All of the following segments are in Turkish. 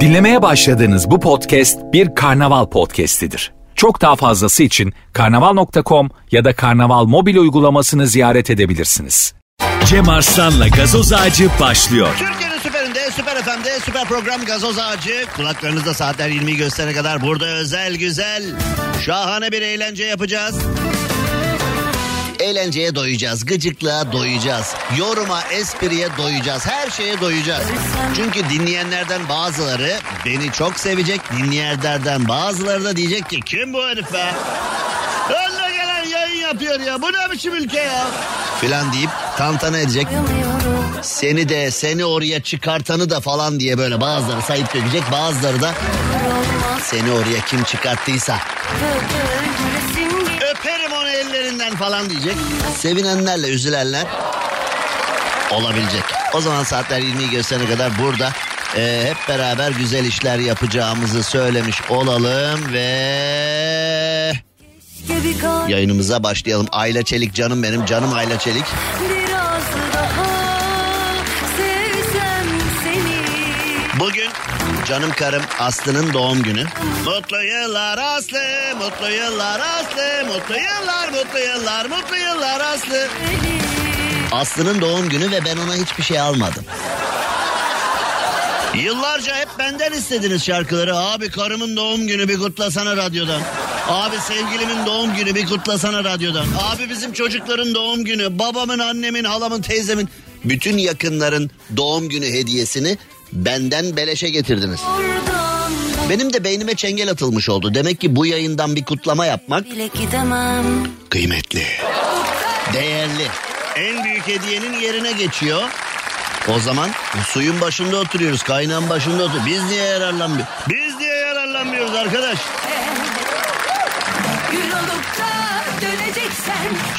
Dinlemeye başladığınız bu podcast bir karnaval podcastidir. Çok daha fazlası için karnaval.com ya da karnaval mobil uygulamasını ziyaret edebilirsiniz. Cem Arslan'la gazoz ağacı başlıyor. Türkiye'nin süperinde, süper FM'de, süper program Gazoz Ağacı. Kulaklarınızda saatler 20'yi gösterene kadar burada özel güzel, şahane bir eğlence yapacağız. Eğlenceye doyacağız, gıcıklığa doyacağız, yoruma, espriye doyacağız, her şeye doyacağız. Çünkü dinleyenlerden bazıları beni çok sevecek, dinleyenlerden bazıları da diyecek ki kim bu herif be? Önüne gelen yayın yapıyor ya, bu ne biçim ülke ya? Filan deyip tantana edecek. Seni de seni oraya çıkartanı da falan diye böyle bazıları sayıp dökecek bazıları da seni oraya kim çıkarttıysa ellerinden falan diyecek. Sevinenlerle üzülenler olabilecek. O zaman saatler 20'yi gösterene kadar burada e, hep beraber güzel işler yapacağımızı söylemiş olalım ve yayınımıza başlayalım. Ayla Çelik canım benim canım Ayla Çelik. Bugün canım karım Aslı'nın doğum günü. Mutlu yıllar Aslı, mutlu yıllar Aslı, mutlu yıllar, mutlu yıllar, mutlu yıllar Aslı. Aslı'nın doğum günü ve ben ona hiçbir şey almadım. Yıllarca hep benden istediniz şarkıları. Abi karımın doğum günü bir kutlasana radyodan. Abi sevgilimin doğum günü bir kutlasana radyodan. Abi bizim çocukların doğum günü. Babamın, annemin, halamın, teyzemin. Bütün yakınların doğum günü hediyesini benden beleşe getirdiniz. Benim de beynime çengel atılmış oldu. Demek ki bu yayından bir kutlama yapmak kıymetli, değerli. En büyük hediyenin yerine geçiyor. O zaman suyun başında oturuyoruz, kaynağın başında oturuyoruz. Biz niye yararlanmıyoruz? Biz niye yararlanmıyoruz arkadaş? Gün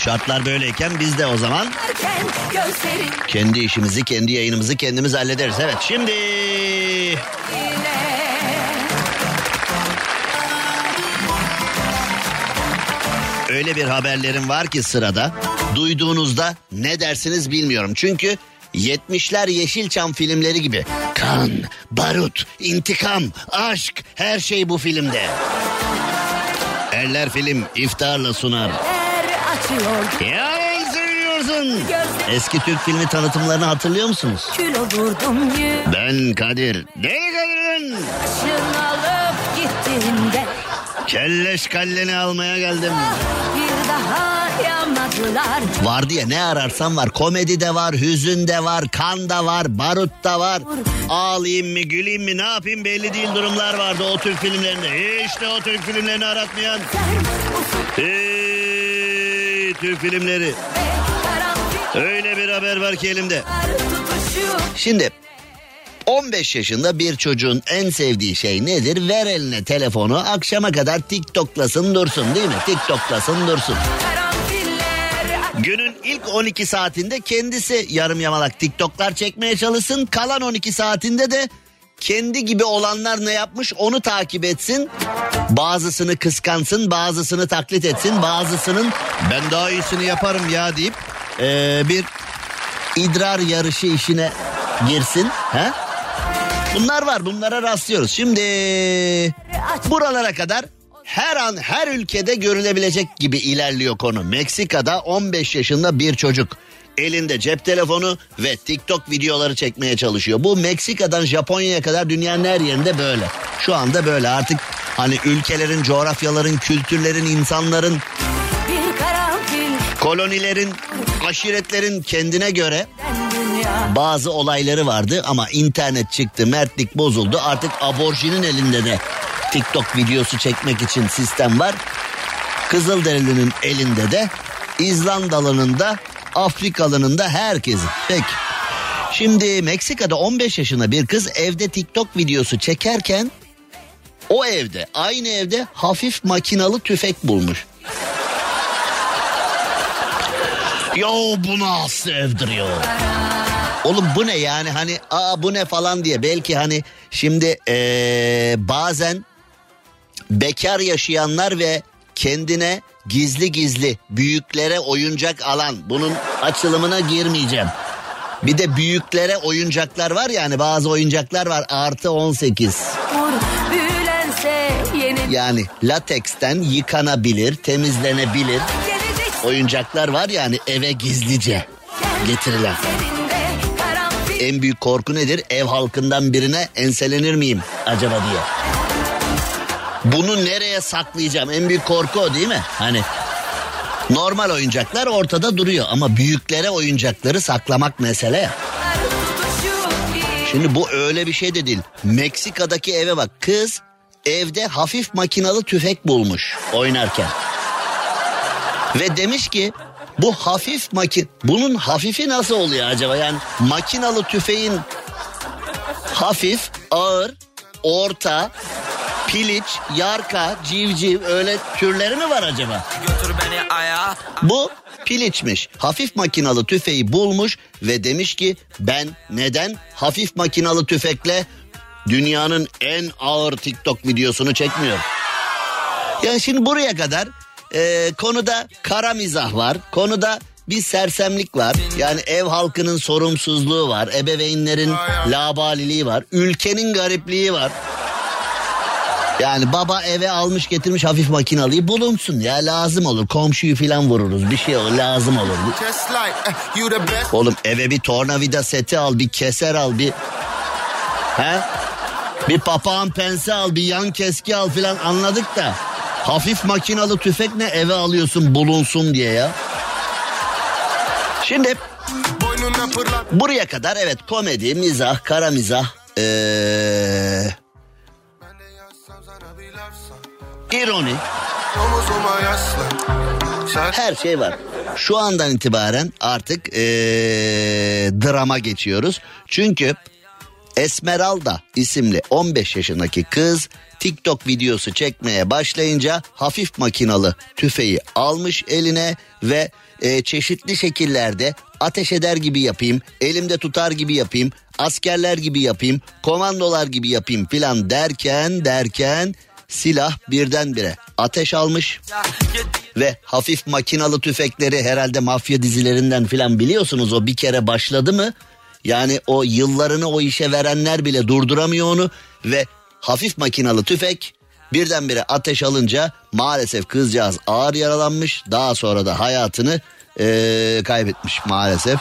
Şartlar böyleyken biz de o zaman kendi işimizi, kendi yayınımızı kendimiz hallederiz. Evet şimdi öyle bir haberlerim var ki sırada. Duyduğunuzda ne dersiniz bilmiyorum. Çünkü 70'ler Yeşilçam filmleri gibi. Kan, barut, intikam, aşk her şey bu filmde. Erler film iftarla sunar. Açıyordu Yalan söylüyorsun. Eski Türk filmi tanıtımlarını hatırlıyor musunuz? Kül olurdum yüzün Ben Kadir. Deli Kadir'in alıp gittiğinde kelleş kalleni almaya geldim. Bir daha yamadılar Vardı ya ne ararsan var. Komedi de var, hüzün de var, kan da var, barut da var. Ağlayayım mı, güleyim mi, ne yapayım belli değil durumlar vardı o Türk filmlerinde. İşte o Türk filmlerini aratmayan. Hey, Türk filmleri. Öyle bir haber var ki elimde. Şimdi 15 yaşında bir çocuğun en sevdiği şey nedir? Ver eline telefonu akşama kadar TikTok'lasın dursun değil mi? TikTok'lasın dursun. Günün ilk 12 saatinde kendisi yarım yamalak TikTok'lar çekmeye çalışsın. Kalan 12 saatinde de kendi gibi olanlar ne yapmış onu takip etsin. Bazısını kıskansın, bazısını taklit etsin, bazısının ben daha iyisini yaparım ya deyip eee, bir idrar yarışı işine girsin. He? Bunlar var bunlara rastlıyoruz. Şimdi buralara kadar her an her ülkede görülebilecek gibi ilerliyor konu. Meksika'da 15 yaşında bir çocuk elinde cep telefonu ve TikTok videoları çekmeye çalışıyor. Bu Meksika'dan Japonya'ya kadar dünyanın her yerinde böyle. Şu anda böyle artık hani ülkelerin, coğrafyaların, kültürlerin, insanların, kolonilerin, aşiretlerin kendine göre bazı olayları vardı ama internet çıktı, mertlik bozuldu. Artık aborjinin elinde de TikTok videosu çekmek için sistem var. Kızılderili'nin elinde de, İzlandalı'nın da, Afrikalı'nın da herkesin. Peki. Şimdi Meksika'da 15 yaşında bir kız evde TikTok videosu çekerken o evde, aynı evde hafif makinalı tüfek bulmuş. Yo bu nasıl evdir ya? Oğlum bu ne yani hani aa bu ne falan diye belki hani şimdi ee, bazen bekar yaşayanlar ve kendine gizli gizli büyüklere oyuncak alan bunun açılımına girmeyeceğim. Bir de büyüklere oyuncaklar var yani bazı oyuncaklar var artı 18. Vur büyülense yeni Yani lateksten yıkanabilir, temizlenebilir oyuncaklar var yani eve gizlice getirilen. En büyük korku nedir? Ev halkından birine enselenir miyim acaba diye. Bunu nereye saklayacağım? En büyük korku o değil mi? Hani normal oyuncaklar ortada duruyor ama büyüklere oyuncakları saklamak mesele ya. Şimdi bu öyle bir şey de değil. Meksika'daki eve bak kız evde hafif makinalı tüfek bulmuş oynarken. Ve demiş ki bu hafif maki bunun hafifi nasıl oluyor acaba? Yani makinalı tüfeğin hafif, ağır, orta, piliç, yarka, civciv öyle türleri mi var acaba? Götür beni aya Bu piliçmiş. Hafif makinalı tüfeği bulmuş ve demiş ki ben neden hafif makinalı tüfekle dünyanın en ağır TikTok videosunu çekmiyorum? Yani şimdi buraya kadar e, konuda kara mizah var. Konuda bir sersemlik var. Yani ev halkının sorumsuzluğu var. Ebeveynlerin labaliliği var. Ülkenin garipliği var. Yani baba eve almış getirmiş hafif makinalıyı bulunsun ya lazım olur. Komşuyu filan vururuz bir şey olur lazım olur. Eh. Oğlum eve bir tornavida seti al bir keser al bir... He? Bir papağan pense al bir yan keski al filan anladık da. Hafif makinalı tüfek ne eve alıyorsun bulunsun diye ya. Şimdi buraya kadar evet komedi, mizah, kara mizah, ee, ironi her şey var. Şu andan itibaren artık ee, drama geçiyoruz. Çünkü Esmeralda isimli 15 yaşındaki kız TikTok videosu çekmeye başlayınca hafif makinalı tüfeği almış eline ve e, çeşitli şekillerde ateş eder gibi yapayım, elimde tutar gibi yapayım, askerler gibi yapayım, komandolar gibi yapayım filan derken derken silah birdenbire ateş almış ve hafif makinalı tüfekleri herhalde mafya dizilerinden filan biliyorsunuz o bir kere başladı mı yani o yıllarını o işe verenler bile durduramıyor onu ve hafif makinalı tüfek birdenbire ateş alınca maalesef kızcağız ağır yaralanmış daha sonra da hayatını eee, kaybetmiş maalesef.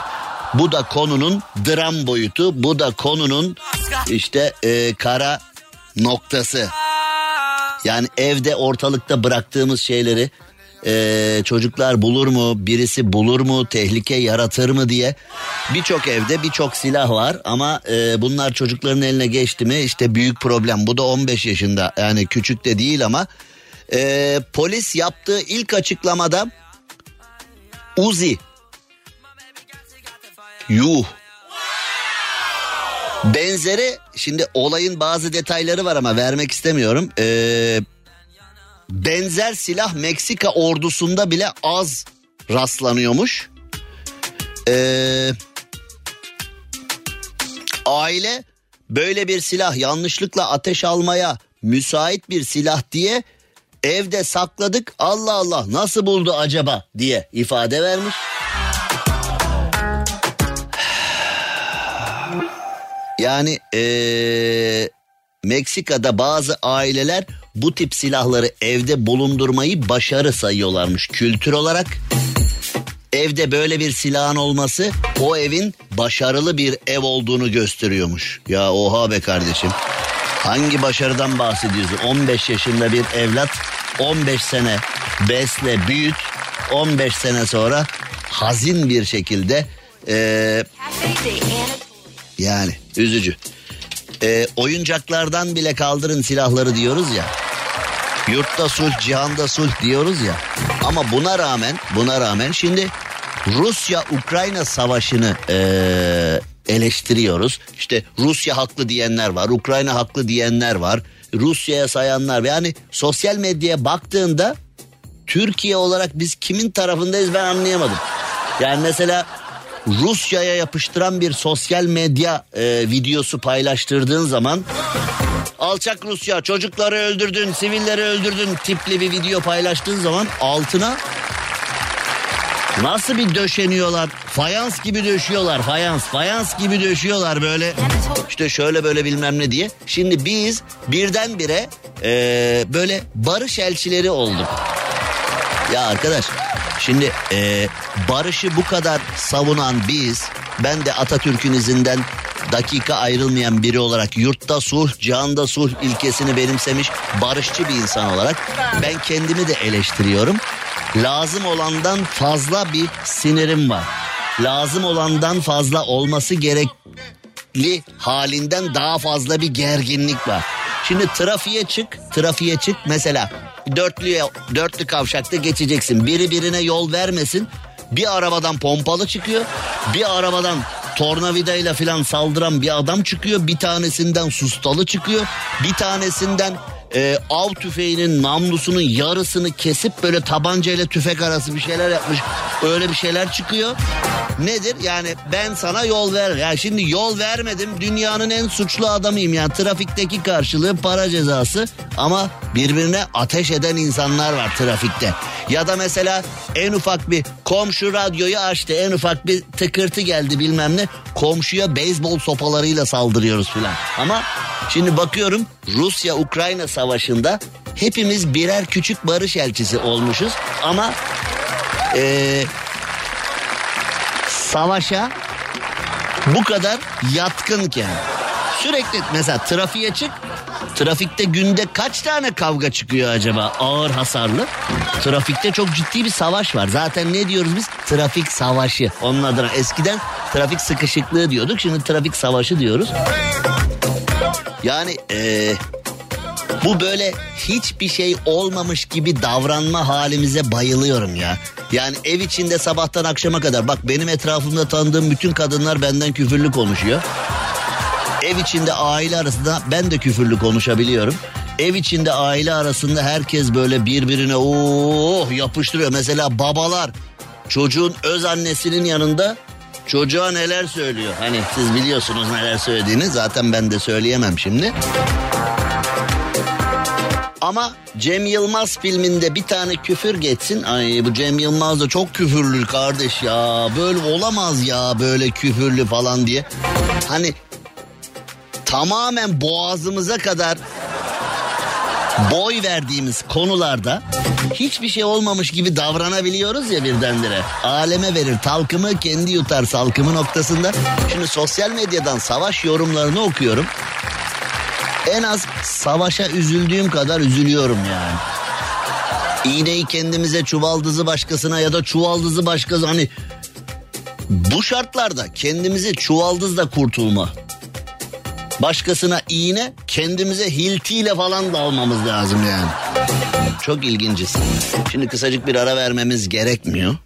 Bu da konunun dram boyutu bu da konunun işte eee, kara noktası. Yani evde ortalıkta bıraktığımız şeyleri eee, çocuklar bulur mu, birisi bulur mu, tehlike yaratır mı diye birçok evde birçok silah var ama eee, bunlar çocukların eline geçti mi işte büyük problem. Bu da 15 yaşında yani küçük de değil ama eee, polis yaptığı ilk açıklamada Uzi Yuh Benzeri şimdi olayın bazı detayları var ama vermek istemiyorum. Ee, benzer silah Meksika ordusunda bile az rastlanıyormuş. Ee, aile böyle bir silah yanlışlıkla ateş almaya müsait bir silah diye evde sakladık. Allah Allah nasıl buldu acaba diye ifade vermiş. Yani eee, Meksika'da bazı aileler bu tip silahları evde bulundurmayı başarı sayıyorlarmış kültür olarak. Evde böyle bir silahın olması o evin başarılı bir ev olduğunu gösteriyormuş. Ya oha be kardeşim. Hangi başarıdan bahsediyorsun? 15 yaşında bir evlat 15 sene besle büyüt 15 sene sonra hazin bir şekilde eee yani üzücü. Ee, oyuncaklardan bile kaldırın silahları diyoruz ya. Yurtta sulh, cihanda sulh diyoruz ya. Ama buna rağmen, buna rağmen şimdi Rusya-Ukrayna savaşını ee, eleştiriyoruz. İşte Rusya haklı diyenler var, Ukrayna haklı diyenler var. Rusya'ya sayanlar yani sosyal medyaya baktığında Türkiye olarak biz kimin tarafındayız ben anlayamadım. Yani mesela Rusya'ya yapıştıran bir sosyal medya e, videosu paylaştırdığın zaman alçak Rusya çocukları öldürdün, sivilleri öldürdün tipli bir video paylaştığın zaman altına Nasıl bir döşeniyorlar? Fayans gibi döşüyorlar. Fayans, fayans gibi döşüyorlar böyle. İşte şöyle böyle bilmem ne diye. Şimdi biz birdenbire eee böyle barış elçileri olduk. Ya arkadaş şimdi eee, barışı bu kadar savunan biz ben de Atatürk'ün izinden dakika ayrılmayan biri olarak yurtta sulh, cihanda sulh ilkesini benimsemiş barışçı bir insan olarak ben kendimi de eleştiriyorum. Lazım olandan fazla bir sinirim var. Lazım olandan fazla olması gerekli halinden daha fazla bir gerginlik var. Şimdi trafiğe çık, trafiğe çık mesela dörtlüye, dörtlü kavşakta geçeceksin. Biri birine yol vermesin. Bir arabadan pompalı çıkıyor. Bir arabadan tornavidayla falan saldıran bir adam çıkıyor. Bir tanesinden sustalı çıkıyor. Bir tanesinden e, av tüfeğinin namlusunun yarısını kesip böyle tabancayla tüfek arası bir şeyler yapmış. Öyle bir şeyler çıkıyor. Nedir? Yani ben sana yol ver. Ya şimdi yol vermedim. Dünyanın en suçlu adamıyım. Yani trafikteki karşılığı para cezası. Ama birbirine ateş eden insanlar var trafikte. Ya da mesela en ufak bir komşu radyoyu açtı. En ufak bir tıkırtı geldi bilmem ne. Komşuya beyzbol sopalarıyla saldırıyoruz filan. Ama şimdi bakıyorum Rusya-Ukrayna savaşında hepimiz birer küçük barış elçisi olmuşuz. Ama eee savaşa bu kadar yatkınken sürekli mesela trafiğe çık trafikte günde kaç tane kavga çıkıyor acaba? Ağır hasarlı. Trafikte çok ciddi bir savaş var. Zaten ne diyoruz biz? Trafik savaşı. Onun adına eskiden trafik sıkışıklığı diyorduk. Şimdi trafik savaşı diyoruz. Yani eee bu böyle hiçbir şey olmamış gibi davranma halimize bayılıyorum ya. Yani ev içinde sabahtan akşama kadar bak benim etrafımda tanıdığım bütün kadınlar benden küfürlü konuşuyor. Ev içinde aile arasında ben de küfürlü konuşabiliyorum. Ev içinde aile arasında herkes böyle birbirine oh yapıştırıyor. Mesela babalar çocuğun öz annesinin yanında çocuğa neler söylüyor. Hani siz biliyorsunuz neler söylediğini zaten ben de söyleyemem şimdi. Ama Cem Yılmaz filminde bir tane küfür geçsin. Ay bu Cem Yılmaz da çok küfürlü kardeş ya. Böyle olamaz ya böyle küfürlü falan diye. Hani tamamen boğazımıza kadar boy verdiğimiz konularda hiçbir şey olmamış gibi davranabiliyoruz ya birdenbire. Aleme verir talkımı kendi yutar salkımı noktasında. Şimdi sosyal medyadan savaş yorumlarını okuyorum. En az savaşa üzüldüğüm kadar üzülüyorum yani. İğneyi kendimize çuvaldızı başkasına ya da çuvaldızı başkası hani bu şartlarda kendimizi çuvaldızla kurtulma. Başkasına iğne kendimize hiltiyle falan da almamız lazım yani. Çok ilginciz. Şimdi kısacık bir ara vermemiz gerekmiyor.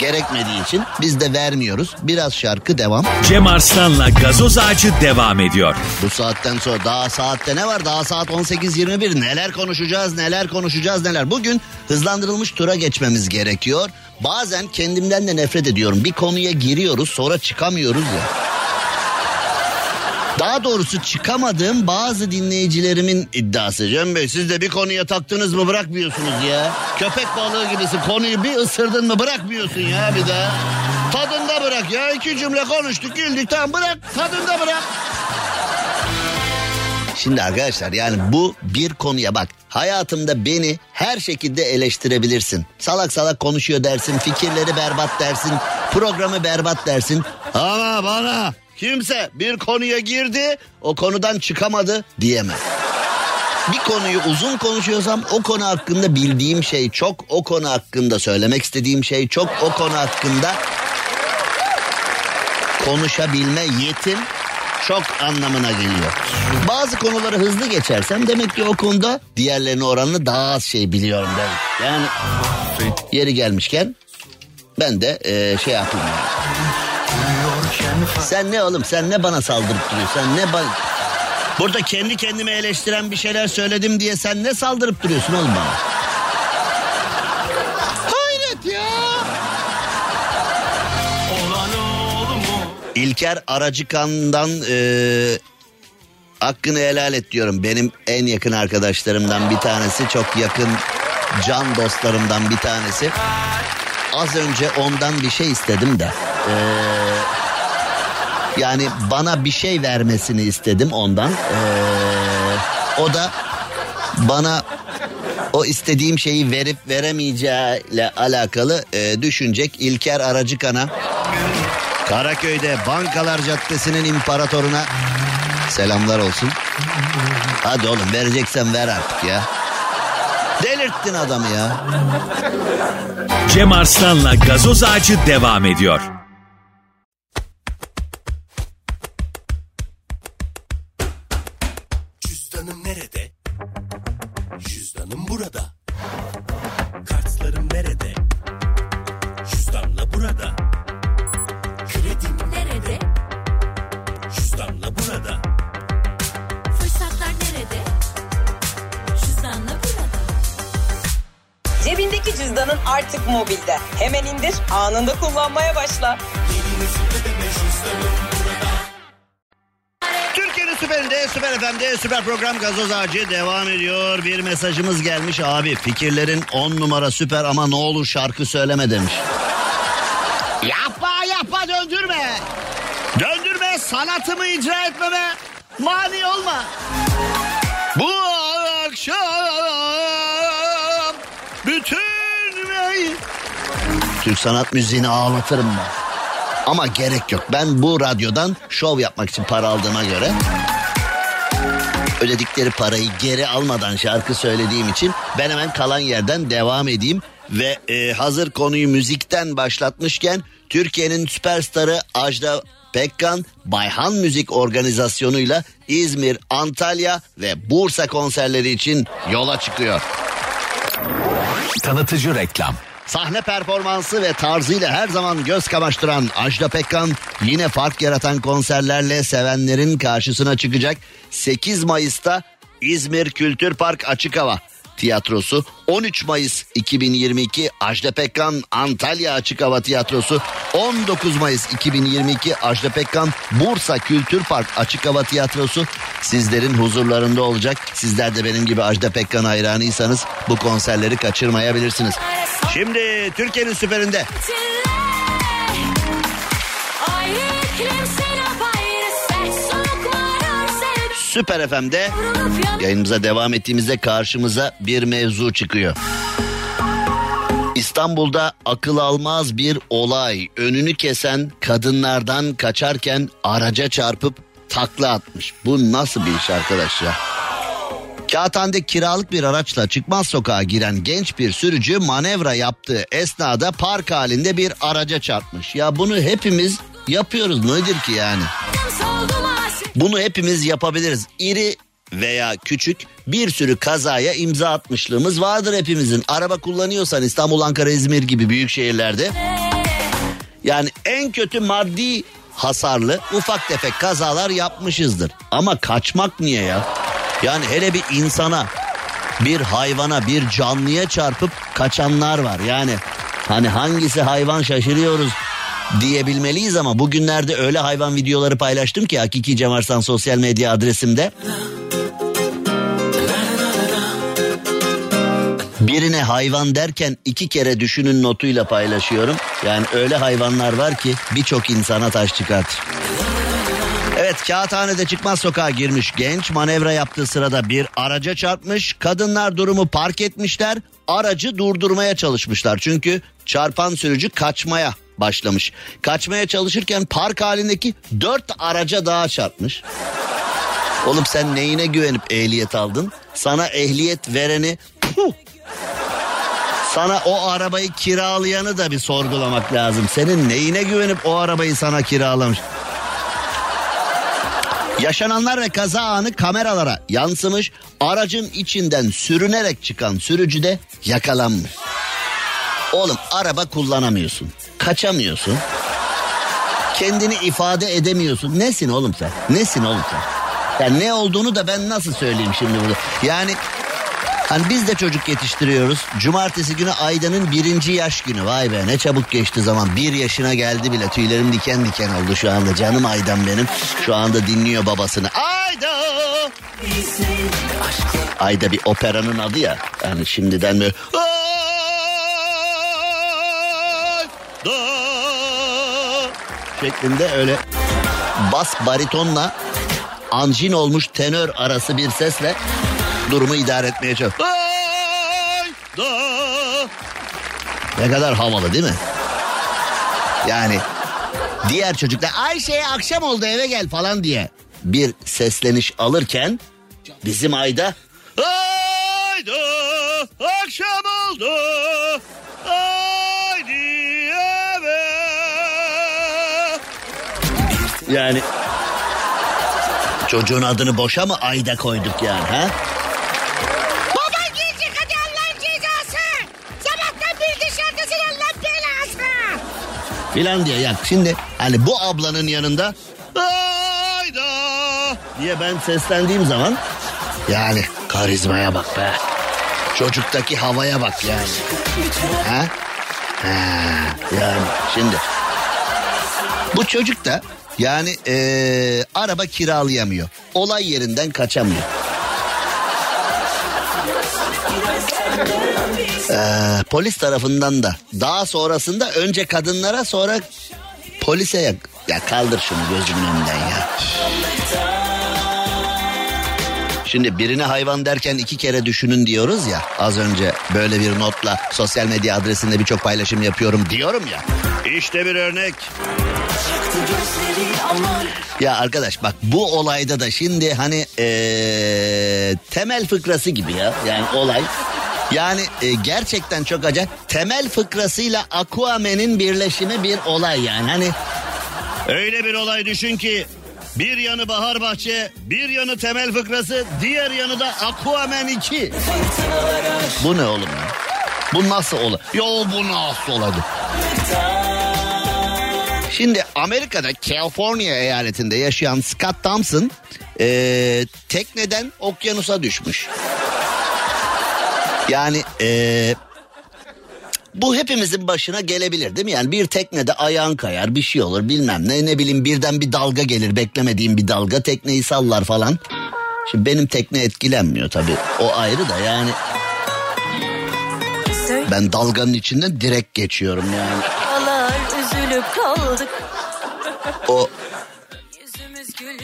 Gerekmediği için biz de vermiyoruz. Biraz şarkı devam. Cem Arslan'la gazoz ağacı devam ediyor. Bu saatten sonra daha saatte ne var? Daha saat 18.21 neler konuşacağız neler konuşacağız neler. Bugün hızlandırılmış tura geçmemiz gerekiyor. Bazen kendimden de nefret ediyorum. Bir konuya giriyoruz sonra çıkamıyoruz ya. Daha doğrusu çıkamadığım bazı dinleyicilerimin iddiası. Cem Bey siz de bir konuya taktınız mı bırakmıyorsunuz ya. Köpek balığı gibisin konuyu bir ısırdın mı bırakmıyorsun ya bir daha. Tadında bırak ya iki cümle konuştuk güldük tamam bırak tadında bırak. Şimdi arkadaşlar yani bu bir konuya bak. Hayatımda beni her şekilde eleştirebilirsin. Salak salak konuşuyor dersin, fikirleri berbat dersin, programı berbat dersin. Ama bana kimse bir konuya girdi, o konudan çıkamadı diyemez. Bir konuyu uzun konuşuyorsam o konu hakkında bildiğim şey çok, o konu hakkında söylemek istediğim şey çok, o konu hakkında konuşabilme yetim çok anlamına geliyor. Bazı konuları hızlı geçersem demek ki o konuda diğerlerine oranla daha az şey biliyorum demek. Yani yeri gelmişken ben de eee, şey yapayım yani. Sen ne oğlum sen ne bana saldırıp duruyorsun sen ne bana... Burada kendi kendime eleştiren bir şeyler söyledim diye sen ne saldırıp duruyorsun oğlum bana? Hayret ya. İlker Aracıkan'dan eee hakkını helal et diyorum. Benim en yakın arkadaşlarımdan bir tanesi. Çok yakın can dostlarımdan bir tanesi. az önce ondan bir şey istedim de. Ee, yani bana bir şey vermesini istedim ondan. Ee, o da bana o istediğim şeyi verip veremeyeceğiyle alakalı e, düşünecek İlker Aracıkan'a Karaköy'de Bankalar Caddesi'nin imparatoruna selamlar olsun. Hadi oğlum vereceksen ver artık ya. Delirttin adamı ya. Cem Arslan'la gazoz ağacı devam ediyor. Süper program gazoz ağacı devam ediyor. Bir mesajımız gelmiş abi. Fikirlerin on numara süper ama ne olur şarkı söyleme demiş. Yapma yapma döndürme. Döndürme sanatımı icra etmeme. Mani olma. Bu akşam bütün Türk sanat müziğini ağlatırım ben. Ama gerek yok. Ben bu radyodan şov yapmak için para aldığıma göre ödedikleri parayı geri almadan şarkı söylediğim için ben hemen kalan yerden devam edeyim ve e, hazır konuyu müzikten başlatmışken Türkiye'nin süperstarı Ajda Pekkan Bayhan Müzik Organizasyonu'yla İzmir, Antalya ve Bursa konserleri için yola çıkıyor. Tanıtıcı reklam. Sahne performansı ve tarzıyla her zaman göz kamaştıran Ajda Pekkan yine fark yaratan konserlerle sevenlerin karşısına çıkacak. 8 Mayıs'ta İzmir Kültür Park Açık Hava Tiyatrosu 13 Mayıs 2022 Ajda Pekkan Antalya Açık Hava Tiyatrosu 19 Mayıs 2022 Ajda Pekkan Bursa Kültür Park Açık Hava Tiyatrosu sizlerin huzurlarında olacak. Sizler de benim gibi Ajda Pekkan hayranıysanız bu konserleri kaçırmayabilirsiniz. Şimdi Türkiye'nin süperinde Ayrı Süper FM'de yayınımıza devam ettiğimizde karşımıza bir mevzu çıkıyor. İstanbul'da akıl almaz bir olay. Önünü kesen kadınlardan kaçarken araca çarpıp takla atmış. Bu nasıl bir iş arkadaş ya? Kağıthane kiralık bir araçla çıkmaz sokağa giren genç bir sürücü manevra yaptığı esnada park halinde bir araca çarpmış. Ya bunu hepimiz yapıyoruz nedir ki yani? Bunu hepimiz yapabiliriz. İri veya küçük bir sürü kazaya imza atmışlığımız vardır hepimizin. Araba kullanıyorsan İstanbul, Ankara, İzmir gibi büyük şehirlerde yani en kötü maddi hasarlı ufak tefek kazalar yapmışızdır. Ama kaçmak niye ya? Yani hele bir insana, bir hayvana, bir canlıya çarpıp kaçanlar var. Yani hani hangisi hayvan şaşırıyoruz diyebilmeliyiz ama bugünlerde öyle hayvan videoları paylaştım ki Hakiki Cem Arslan sosyal medya adresimde. Birine hayvan derken iki kere düşünün notuyla paylaşıyorum. Yani öyle hayvanlar var ki birçok insana taş çıkartır. Evet kağıthanede çıkmaz sokağa girmiş genç manevra yaptığı sırada bir araca çarpmış. Kadınlar durumu park etmişler. Aracı durdurmaya çalışmışlar. Çünkü çarpan sürücü kaçmaya başlamış. Kaçmaya çalışırken park halindeki dört araca daha çarpmış. Oğlum sen neyine güvenip ehliyet aldın? Sana ehliyet vereni Puh! sana o arabayı kiralayanı da bir sorgulamak lazım. Senin neyine güvenip o arabayı sana kiralamış? Yaşananlar ve kaza anı kameralara yansımış. Aracın içinden sürünerek çıkan sürücü de yakalanmış. Oğlum araba kullanamıyorsun. Kaçamıyorsun. Kendini ifade edemiyorsun. Nesin oğlum sen? Nesin oğlum sen? Ya ne olduğunu da ben nasıl söyleyeyim şimdi burada? Yani hani biz de çocuk yetiştiriyoruz. Cumartesi günü Ayda'nın birinci yaş günü. Vay be ne çabuk geçti zaman. Bir yaşına geldi bile. Tüylerim diken diken oldu şu anda. Canım Aydan benim. Şu anda dinliyor babasını. Ayda! Ayda bir operanın adı ya. Yani şimdiden böyle... şeklinde öyle bas baritonla anjin olmuş tenör arası bir sesle durumu idare etmeye çalışıyor. Ne kadar havalı değil mi? Yani diğer çocuklar Ayşe'ye akşam oldu eve gel falan diye bir sesleniş alırken bizim ayda Haydi akşam oldu Yani çocuğun adını boşa mı ayda koyduk yani ha? Baban gelecek hadi Allah'ın cezası. Sabahtan beri dışarıdasın Allah belası. Filan diye yani şimdi hani bu ablanın yanında hayda diye ben seslendiğim zaman yani karizmaya bak be. Çocuktaki havaya bak yani. Ha? Ha, yani şimdi bu çocuk da yani eee, araba kiralayamıyor. Olay yerinden kaçamıyor. Ee, polis tarafından da daha sonrasında önce kadınlara sonra polise ya, ya kaldır şunu gözümün önünden ya. Şimdi birine hayvan derken iki kere düşünün diyoruz ya az önce böyle bir notla sosyal medya adresinde birçok paylaşım yapıyorum diyorum ya. İşte bir örnek. Ya arkadaş bak bu olayda da şimdi hani ee, temel fıkrası gibi ya yani olay. Yani e, gerçekten çok acayip. Temel fıkrasıyla Aquaman'in birleşimi bir olay yani. Hani öyle bir olay düşün ki bir yanı Bahar Bahçe, bir yanı Temel Fıkrası, diğer yanı da Aquaman 2. Bu ne oğlum ya? Bu nasıl olur? Yo bu nasıl olacak? Şimdi Amerika'da California eyaletinde yaşayan Scott Thompson eee, tekneden okyanusa düşmüş. Yani eee, bu hepimizin başına gelebilir değil mi? Yani bir teknede ayağın kayar bir şey olur bilmem ne ne bileyim birden bir dalga gelir beklemediğim bir dalga tekneyi sallar falan. Şimdi benim tekne etkilenmiyor tabii o ayrı da yani ben dalganın içinden direkt geçiyorum yani. Kaldık. O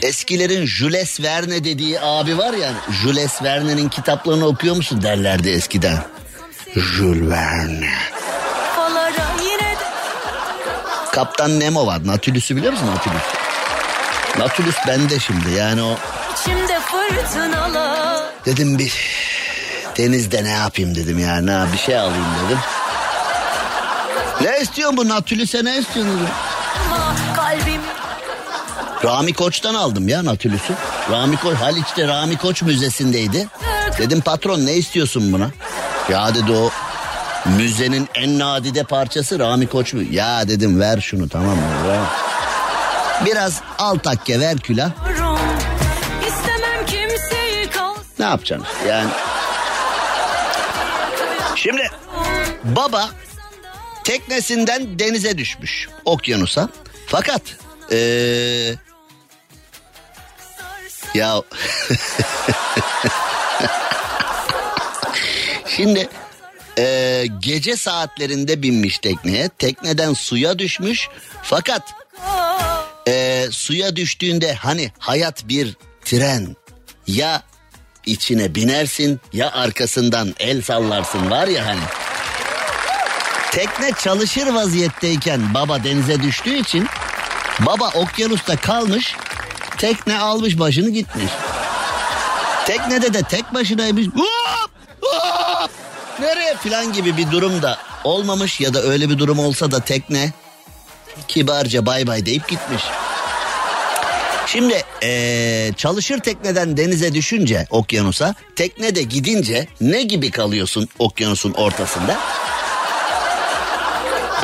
eskilerin Jules Verne dediği abi var ya Jules Verne'nin kitaplarını okuyor musun derlerdi eskiden. Jules Verne. Kaptan Nemo var. Nautilus'u biliyor musun Nautilus? Nautilus bende şimdi yani o dedim bir denizde ne yapayım dedim yani ha, bir şey alayım dedim. Ne istiyorsun bu Nautilus'e ne istiyorsun kalbim Rami Koç'tan aldım ya Nautilus'u. Rami Koç Haliç'te Rami Koç müzesindeydi. Dedim patron ne istiyorsun buna? Ya dedi o müzenin en nadide parçası Rami Koç mu? Ya dedim ver şunu tamam mı? Biraz al takke ver külah. Ne yapacaksın yani? Şimdi baba teknesinden denize düşmüş okyanusa. Fakat eee ya şimdi eee, gece saatlerinde binmiş tekneye. Tekneden suya düşmüş. Fakat eee, suya düştüğünde hani hayat bir tren ya içine binersin ya arkasından el sallarsın var ya hani. Tekne çalışır vaziyetteyken baba denize düştüğü için baba okyanusta kalmış tekne almış başını gitmiş. Teknede de tek başınaymış. Hop! Hop! Nereye filan gibi bir durum da olmamış ya da öyle bir durum olsa da tekne kibarca bay bay deyip gitmiş. Şimdi eee, çalışır tekneden denize düşünce okyanusa tekne de gidince ne gibi kalıyorsun okyanusun ortasında?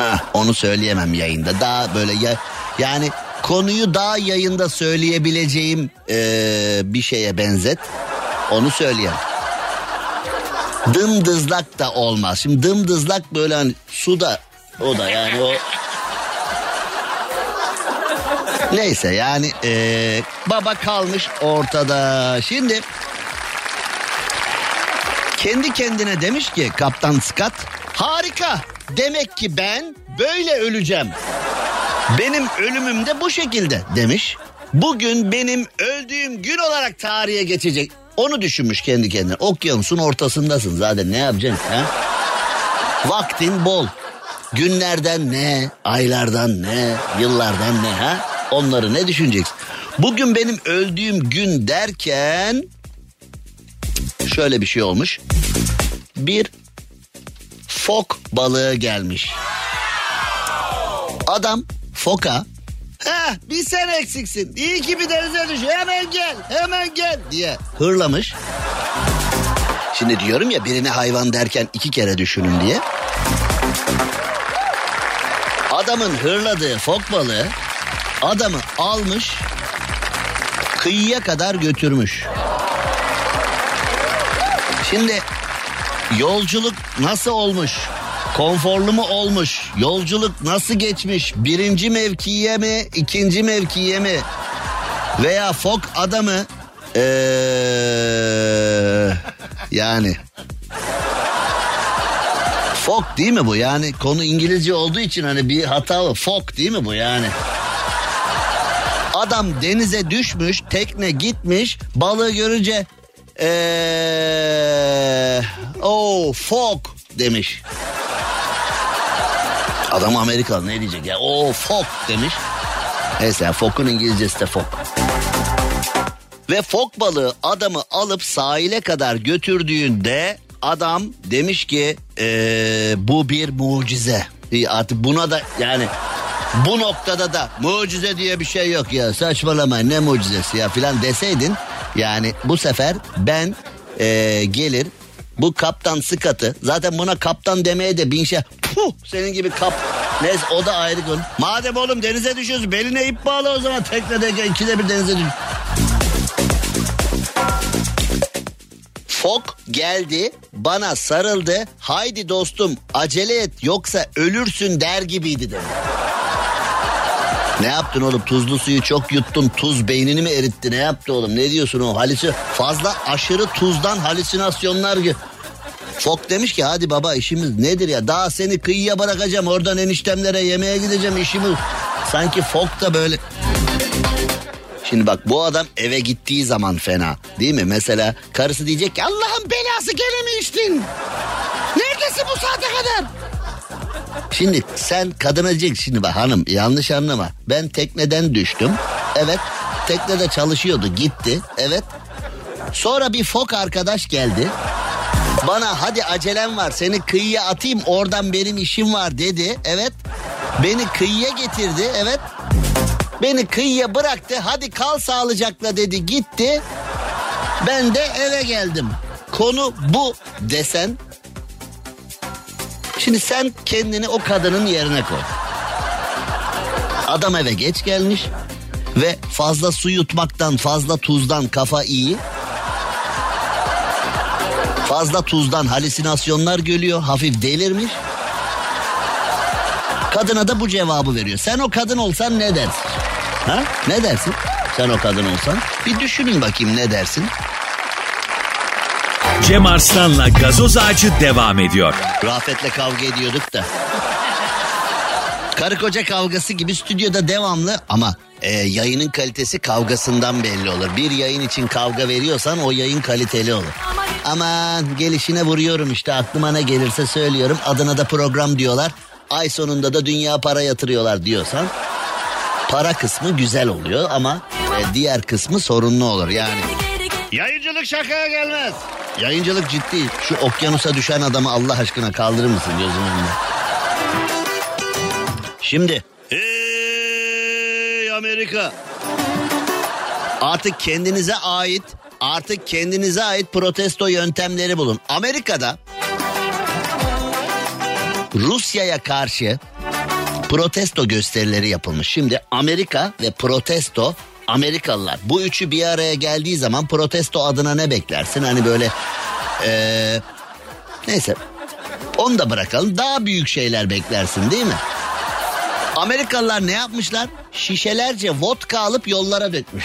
Onu söyleyemem yayında. Daha böyle ya yani konuyu daha yayında söyleyebileceğim eee, bir şeye benzet. Onu söyleyeyim. Dımdızlak da olmaz. Şimdi dımdızlak böyle hani suda o da yani o Neyse yani eee, baba kalmış ortada. Şimdi kendi kendine demiş ki Kaptan Scott harika. Demek ki ben böyle öleceğim. Benim ölümüm de bu şekilde demiş. Bugün benim öldüğüm gün olarak tarihe geçecek. Onu düşünmüş kendi kendine. Okyanusun ortasındasın zaten ne yapacaksın ha? Vaktin bol. Günlerden ne, aylardan ne, yıllardan ne ha? Onları ne düşüneceksin? Bugün benim öldüğüm gün derken şöyle bir şey olmuş. Bir fok balığı gelmiş. Adam foka Heh bir sen eksiksin. İyi ki bir denize düş. Hemen gel hemen gel diye hırlamış. Şimdi diyorum ya birine hayvan derken iki kere düşünün diye. Adamın hırladığı fok balığı adamı almış kıyıya kadar götürmüş. Şimdi yolculuk nasıl olmuş? Konforlu mu olmuş? Yolculuk nasıl geçmiş? Birinci mevkiye mi? ikinci mevkiye mi? Veya fok adamı ee, yani fok değil mi bu? Yani konu İngilizce olduğu için hani bir hata fok değil mi bu yani? Adam denize düşmüş, tekne gitmiş, balığı görünce ee, oh fok demiş. Adam Amerikalı ne diyecek ya? O fok demiş. Neyse fokun İngilizcesi de fok. Ve fok balığı adamı alıp sahile kadar götürdüğünde adam demiş ki ee, bu bir mucize. Artık buna da yani bu noktada da mucize diye bir şey yok ya saçmalama ne mucizesi ya filan deseydin yani bu sefer ben ee, gelir bu kaptan sıkatı zaten buna kaptan demeye de bin şey puh senin gibi kap neyse o da ayrı konu. Madem oğlum denize düşüyorsun beline ip bağla o zaman teknede ikide bir denize düş. Fok geldi bana sarıldı haydi dostum acele et yoksa ölürsün der gibiydi dedi. Ne yaptın oğlum tuzlu suyu çok yuttun tuz beynini mi eritti ne yaptı oğlum ne diyorsun o halisi fazla aşırı tuzdan halüsinasyonlar. Fok demiş ki hadi baba işimiz nedir ya daha seni kıyıya bırakacağım oradan eniştemlere yemeğe gideceğim işimiz. Sanki Fok da böyle Şimdi bak bu adam eve gittiği zaman fena değil mi? Mesela karısı diyecek ki Allah'ın belası gene mi içtin? Neredesin bu saate kadar? Şimdi sen kadına diyecek şimdi bak hanım yanlış anlama. Ben tekneden düştüm. Evet teknede çalışıyordu gitti. Evet. Sonra bir fok arkadaş geldi. Bana hadi acelem var seni kıyıya atayım oradan benim işim var dedi. Evet. Beni kıyıya getirdi. Evet. Beni kıyıya bıraktı. Hadi kal sağlıcakla dedi gitti. Ben de eve geldim. Konu bu desen. Şimdi sen kendini o kadının yerine koy. Adam eve geç gelmiş ve fazla su yutmaktan, fazla tuzdan kafa iyi. Fazla tuzdan halüsinasyonlar görüyor, hafif delirmiş. Kadına da bu cevabı veriyor. Sen o kadın olsan ne dersin? Ha? Ne dersin? Sen o kadın olsan. Bir düşünün bakayım ne dersin? Cem Arslan'la gazoz ağacı devam ediyor. Rafet'le kavga ediyorduk da. Karı koca kavgası gibi stüdyoda devamlı ama e, yayının kalitesi kavgasından belli olur. Bir yayın için kavga veriyorsan o yayın kaliteli olur. Aman gelişine vuruyorum işte aklıma ne gelirse söylüyorum. Adına da program diyorlar. Ay sonunda da dünya para yatırıyorlar diyorsan para kısmı güzel oluyor ama e, diğer kısmı sorunlu olur yani. Yayıncılık şakaya gelmez. Yayıncılık ciddi. Şu okyanusa düşen adamı Allah aşkına kaldırır mısın gözümün önüne? Şimdi. Hey Amerika. Artık kendinize ait artık kendinize ait protesto yöntemleri bulun. Amerika'da Rusya'ya karşı protesto gösterileri yapılmış. Şimdi Amerika ve protesto Amerikalılar bu üçü bir araya geldiği zaman protesto adına ne beklersin? Hani böyle ee, neyse onu da bırakalım daha büyük şeyler beklersin değil mi? Amerikalılar ne yapmışlar? Şişelerce vodka alıp yollara dökmüş.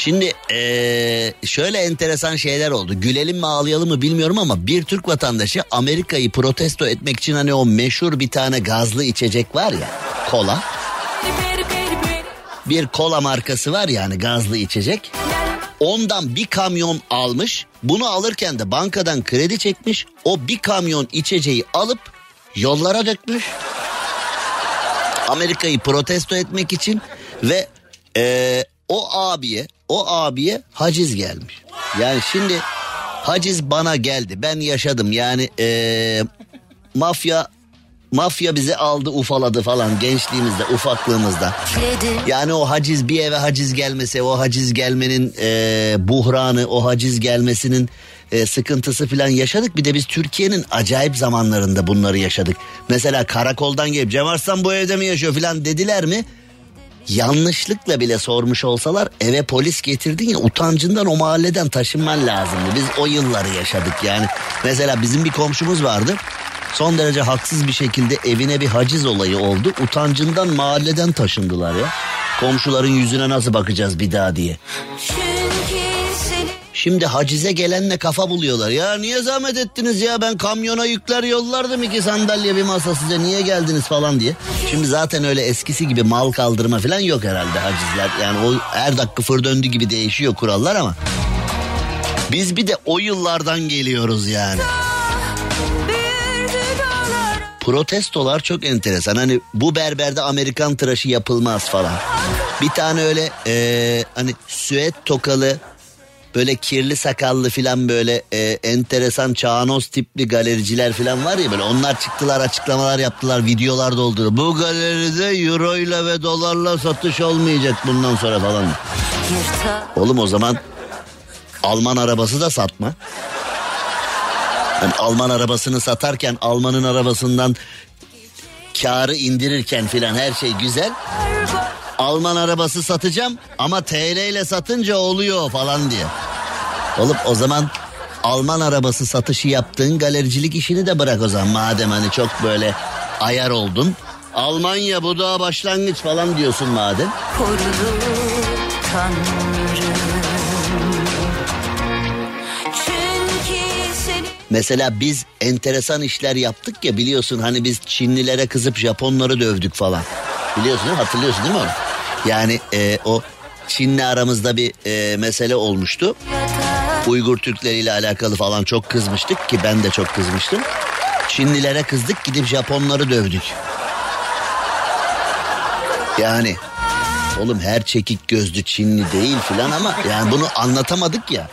Şimdi eee, şöyle enteresan şeyler oldu. Gülelim mi ağlayalım mı bilmiyorum ama bir Türk vatandaşı Amerika'yı protesto etmek için hani o meşhur bir tane gazlı içecek var ya kola. Bir kola markası var yani gazlı içecek. Ondan bir kamyon almış. Bunu alırken de bankadan kredi çekmiş. O bir kamyon içeceği alıp yollara dökmüş. Amerika'yı protesto etmek için ve eee, o abiye o abiye haciz gelmiş. Yani şimdi haciz bana geldi. Ben yaşadım. Yani eee, mafya mafya bizi aldı ufaladı falan gençliğimizde ufaklığımızda. Yani o haciz bir eve haciz gelmese o haciz gelmenin eee, buhranı o haciz gelmesinin eee, sıkıntısı falan yaşadık. Bir de biz Türkiye'nin acayip zamanlarında bunları yaşadık. Mesela karakoldan gelip Cem Arslan bu evde mi yaşıyor falan dediler mi? Yanlışlıkla bile sormuş olsalar eve polis getirdin ya utancından o mahalleden taşınman lazımdı. Biz o yılları yaşadık yani. Mesela bizim bir komşumuz vardı. Son derece haksız bir şekilde evine bir haciz olayı oldu. Utancından mahalleden taşındılar ya. Komşuların yüzüne nasıl bakacağız bir daha diye. Şimdi hacize gelenle kafa buluyorlar. Ya niye zahmet ettiniz ya ben kamyona yükler yollardım iki sandalye bir masa size niye geldiniz falan diye. Şimdi zaten öyle eskisi gibi mal kaldırma falan yok herhalde hacizler. Yani o her dakika fır döndü gibi değişiyor kurallar ama. Biz bir de o yıllardan geliyoruz yani. Protestolar çok enteresan. Hani bu berberde Amerikan tıraşı yapılmaz falan. Bir tane öyle eee, hani süet tokalı böyle kirli sakallı filan böyle e, enteresan çağnoz tipli galericiler filan var ya böyle onlar çıktılar açıklamalar yaptılar videolar dolduruyor. Bu galeride euro ile ve dolarla satış olmayacak bundan sonra falan. Oğlum o zaman Alman arabası da satma. Yani Alman arabasını satarken Alman'ın arabasından karı indirirken filan her şey güzel. Alman arabası satacağım ama TL ile satınca oluyor falan diye. Oğlum o zaman Alman arabası satışı yaptığın galericilik işini de bırak o zaman. Madem hani çok böyle ayar oldun. Almanya bu daha başlangıç falan diyorsun madem. Mesela biz enteresan işler yaptık ya biliyorsun hani biz Çinlilere kızıp Japonları dövdük falan. Biliyorsun değil mi? Hatırlıyorsun değil mi onu? Yani e, o Çin'le aramızda bir e, mesele olmuştu. Uygur Türkleriyle alakalı falan çok kızmıştık ki ben de çok kızmıştım. Çinlilere kızdık gidip Japonları dövdük. Yani oğlum her çekik gözlü Çinli değil filan ama yani bunu anlatamadık ya.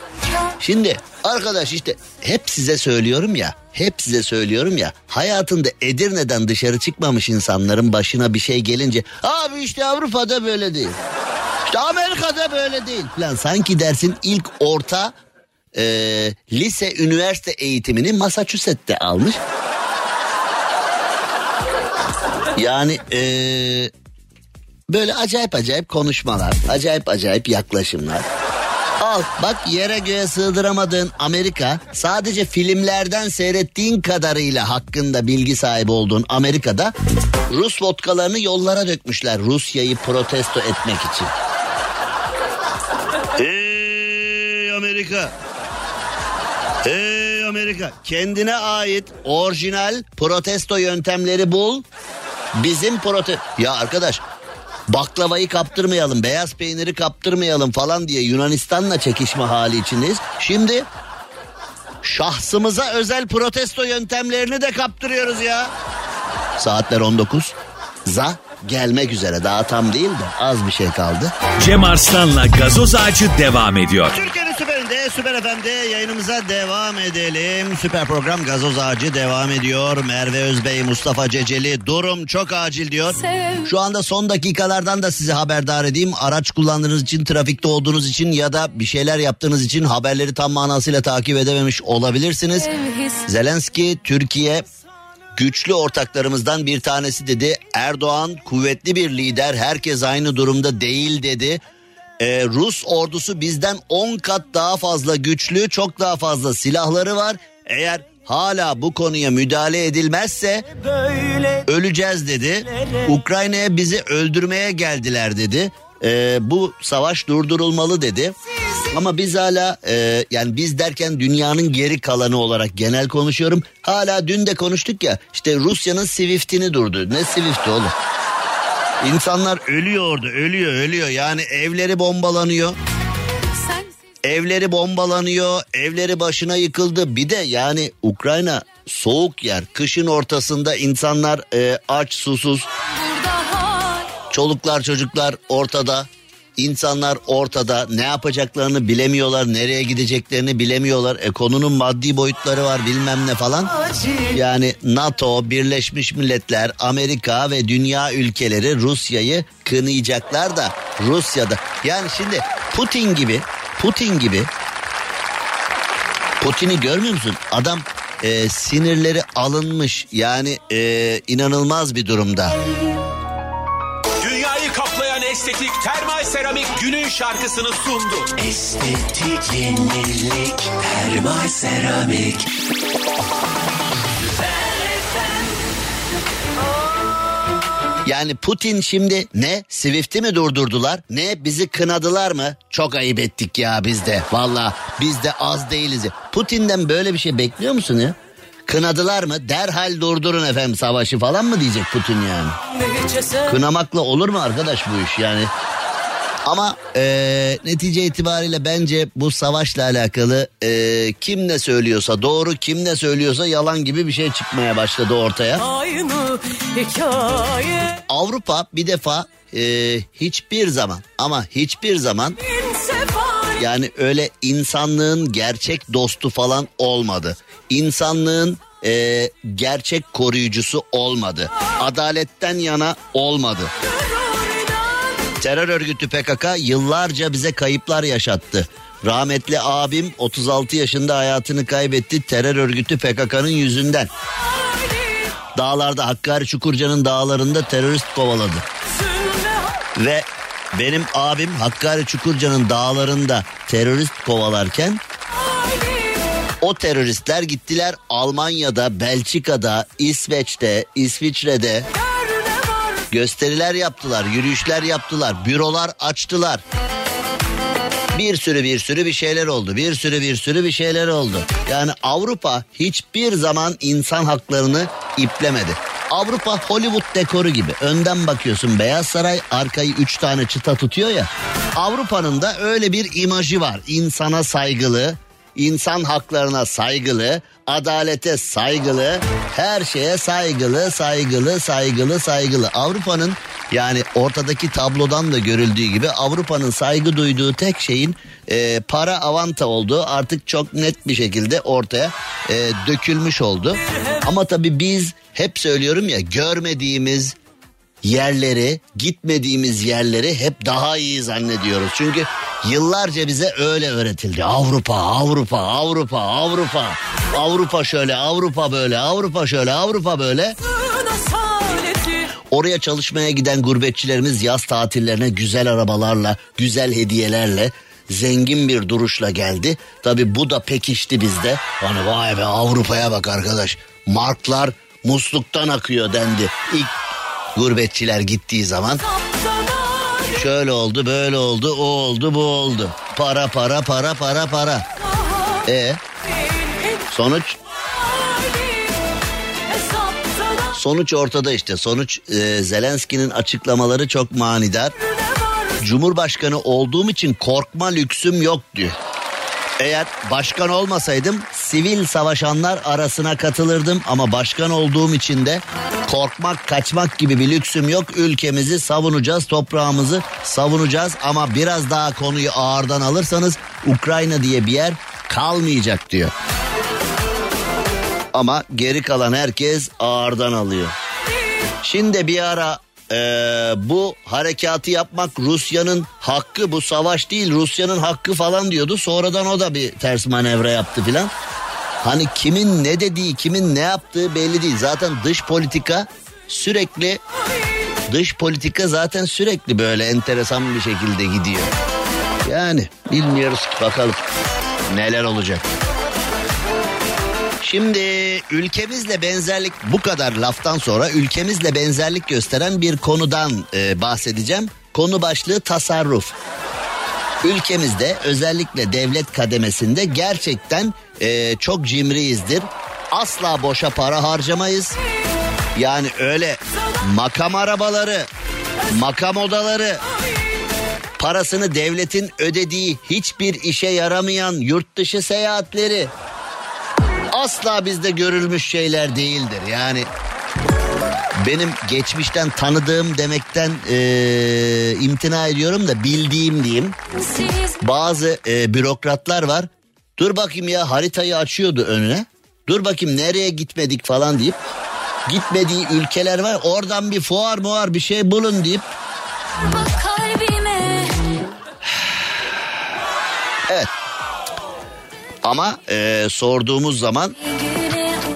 Şimdi arkadaş işte hep size söylüyorum ya hep size söylüyorum ya hayatında Edirne'den dışarı çıkmamış insanların başına bir şey gelince abi işte Avrupa'da böyle değil. İşte Amerika'da böyle değil falan sanki dersin ilk orta e, lise üniversite eğitimini Massachusetts'te almış. Yani e, böyle acayip acayip konuşmalar, acayip acayip yaklaşımlar. Al bak yere göğe sığdıramadığın Amerika sadece filmlerden seyrettiğin kadarıyla hakkında bilgi sahibi olduğun Amerika'da Rus vodkalarını yollara dökmüşler Rusya'yı protesto etmek için. Ey Amerika! Ey Amerika! Kendine ait orijinal protesto yöntemleri bul. Bizim prote... Ya arkadaş baklavayı kaptırmayalım, beyaz peyniri kaptırmayalım falan diye Yunanistan'la çekişme hali içindeyiz. Şimdi şahsımıza özel protesto yöntemlerini de kaptırıyoruz ya. Saatler 19. Za gelmek üzere. Daha tam değil de az bir şey kaldı. Cem Arslan'la gazoz ağacı devam ediyor. Türkiye'nin süperinde, süper FM'de yayınımıza devam edelim. Süper program Gazoz Ağacı devam ediyor. Merve Özbey, Mustafa Ceceli durum çok acil diyor. Şu anda son dakikalardan da sizi haberdar edeyim. Araç kullandığınız için, trafikte olduğunuz için ya da bir şeyler yaptığınız için haberleri tam manasıyla takip edememiş olabilirsiniz. Zelenski Türkiye güçlü ortaklarımızdan bir tanesi dedi. Erdoğan kuvvetli bir lider herkes aynı durumda değil dedi. Ee, Rus ordusu bizden 10 kat daha fazla güçlü çok daha fazla silahları var. Eğer hala bu konuya müdahale edilmezse öleceğiz dedi. Ukrayna'ya bizi öldürmeye geldiler dedi. e, bu savaş durdurulmalı dedi. Ama biz hala e, yani biz derken dünyanın geri kalanı olarak genel konuşuyorum. Hala dün de konuştuk ya işte Rusya'nın Swift'ini durdu. Ne Swift'i oğlum? İnsanlar ölüyor orada ölüyor ölüyor yani evleri bombalanıyor. Evleri bombalanıyor, evleri başına yıkıldı. Bir de yani Ukrayna soğuk yer. Kışın ortasında insanlar e, aç, susuz. Çoluklar, çocuklar ortada. İnsanlar ortada. Ne yapacaklarını bilemiyorlar, nereye gideceklerini bilemiyorlar. E, konunun maddi boyutları var, bilmem ne falan. Yani NATO, Birleşmiş Milletler, Amerika ve dünya ülkeleri Rusya'yı kınayacaklar da Rusya'da. Yani şimdi Putin gibi Putin gibi Putin'i görmüyor musun? Adam e, sinirleri alınmış yani e, inanılmaz bir durumda. Estetik termal seramik günün şarkısını sundu. Estetik yenilik termal seramik. Yani Putin şimdi ne Swift'i mi durdurdular ne bizi kınadılar mı? Çok ayıp ettik ya biz de valla biz de az değiliz. Putin'den böyle bir şey bekliyor musun ya? Kınadılar mı? Derhal durdurun efendim savaşı falan mı diyecek Putin yani? Kınamakla olur mu arkadaş bu iş yani? Ama eee, netice itibariyle bence bu savaşla alakalı eee, kim ne söylüyorsa doğru kim ne söylüyorsa yalan gibi bir şey çıkmaya başladı ortaya. Aynı hikaye Avrupa bir defa eee, hiçbir zaman ama hiçbir zaman sefer yani öyle insanlığın gerçek dostu falan olmadı. İnsanlığın eee, gerçek koruyucusu olmadı. Adaletten yana olmadı. Terör örgütü PKK yıllarca bize kayıplar yaşattı. Rahmetli abim 36 yaşında hayatını kaybetti terör örgütü PKK'nın yüzünden. Dağlarda Hakkari Çukurca'nın dağlarında terörist kovaladı. Ve benim abim Hakkari Çukurca'nın dağlarında terörist kovalarken o teröristler gittiler Almanya'da, Belçika'da, İsveç'te, İsviçre'de gösteriler yaptılar, yürüyüşler yaptılar, bürolar açtılar. Bir sürü bir sürü bir şeyler oldu. Bir sürü bir sürü bir şeyler oldu. Yani Avrupa hiçbir zaman insan haklarını iplemedi. Avrupa Hollywood dekoru gibi. Önden bakıyorsun Beyaz Saray arkayı üç tane çıta tutuyor ya. Avrupa'nın da öyle bir imajı var. İnsana saygılı, insan haklarına saygılı, adalete saygılı, her şeye saygılı, saygılı, saygılı, saygılı. Avrupa'nın yani ortadaki tablodan da görüldüğü gibi Avrupa'nın saygı duyduğu tek şeyin e, para avanta olduğu artık çok net bir şekilde ortaya e, dökülmüş oldu. Ama tabii biz hep söylüyorum ya görmediğimiz yerleri, gitmediğimiz yerleri hep daha iyi zannediyoruz. Çünkü yıllarca bize öyle öğretildi. Avrupa, Avrupa, Avrupa, Avrupa. Avrupa şöyle, Avrupa böyle, Avrupa şöyle, Avrupa böyle. Oraya çalışmaya giden gurbetçilerimiz yaz tatillerine güzel arabalarla, güzel hediyelerle, zengin bir duruşla geldi. Tabi bu da pekişti bizde. Hani vay be Avrupa'ya bak arkadaş. Marklar musluktan akıyor dendi. İlk gurbetçiler gittiği zaman şöyle oldu, böyle oldu, o oldu, bu oldu. Para, para, para, para, para. E sonuç sonuç ortada işte. Sonuç e, Zelenski'nin açıklamaları çok manidar. Cumhurbaşkanı olduğum için korkma lüksüm yok diyor. Eğer başkan olmasaydım sivil savaşanlar arasına katılırdım ama başkan olduğum için de korkmak kaçmak gibi bir lüksüm yok. Ülkemizi savunacağız, toprağımızı savunacağız ama biraz daha konuyu ağırdan alırsanız Ukrayna diye bir yer kalmayacak diyor. Ama geri kalan herkes ağırdan alıyor. Şimdi bir ara eee, bu harekatı yapmak Rusya'nın hakkı bu savaş değil Rusya'nın hakkı falan diyordu. Sonradan o da bir ters manevra yaptı filan. Hani kimin ne dediği kimin ne yaptığı belli değil. Zaten dış politika sürekli dış politika zaten sürekli böyle enteresan bir şekilde gidiyor. Yani bilmiyoruz ki bakalım neler olacak. Şimdi ülkemizle benzerlik bu kadar laftan sonra ülkemizle benzerlik gösteren bir konudan e, bahsedeceğim. Konu başlığı tasarruf. Ülkemizde özellikle devlet kademesinde gerçekten e, çok cimriyizdir. Asla boşa para harcamayız. Yani öyle makam arabaları, makam odaları, parasını devletin ödediği hiçbir işe yaramayan yurt dışı seyahatleri asla bizde görülmüş şeyler değildir. Yani benim geçmişten tanıdığım demekten eee, imtina ediyorum da bildiğim diyeyim. Bazı eee, bürokratlar var. Dur bakayım ya haritayı açıyordu önüne. Dur bakayım nereye gitmedik falan deyip gitmediği ülkeler var. Oradan bir fuar muar bir şey bulun deyip evet. Ama eee, sorduğumuz zaman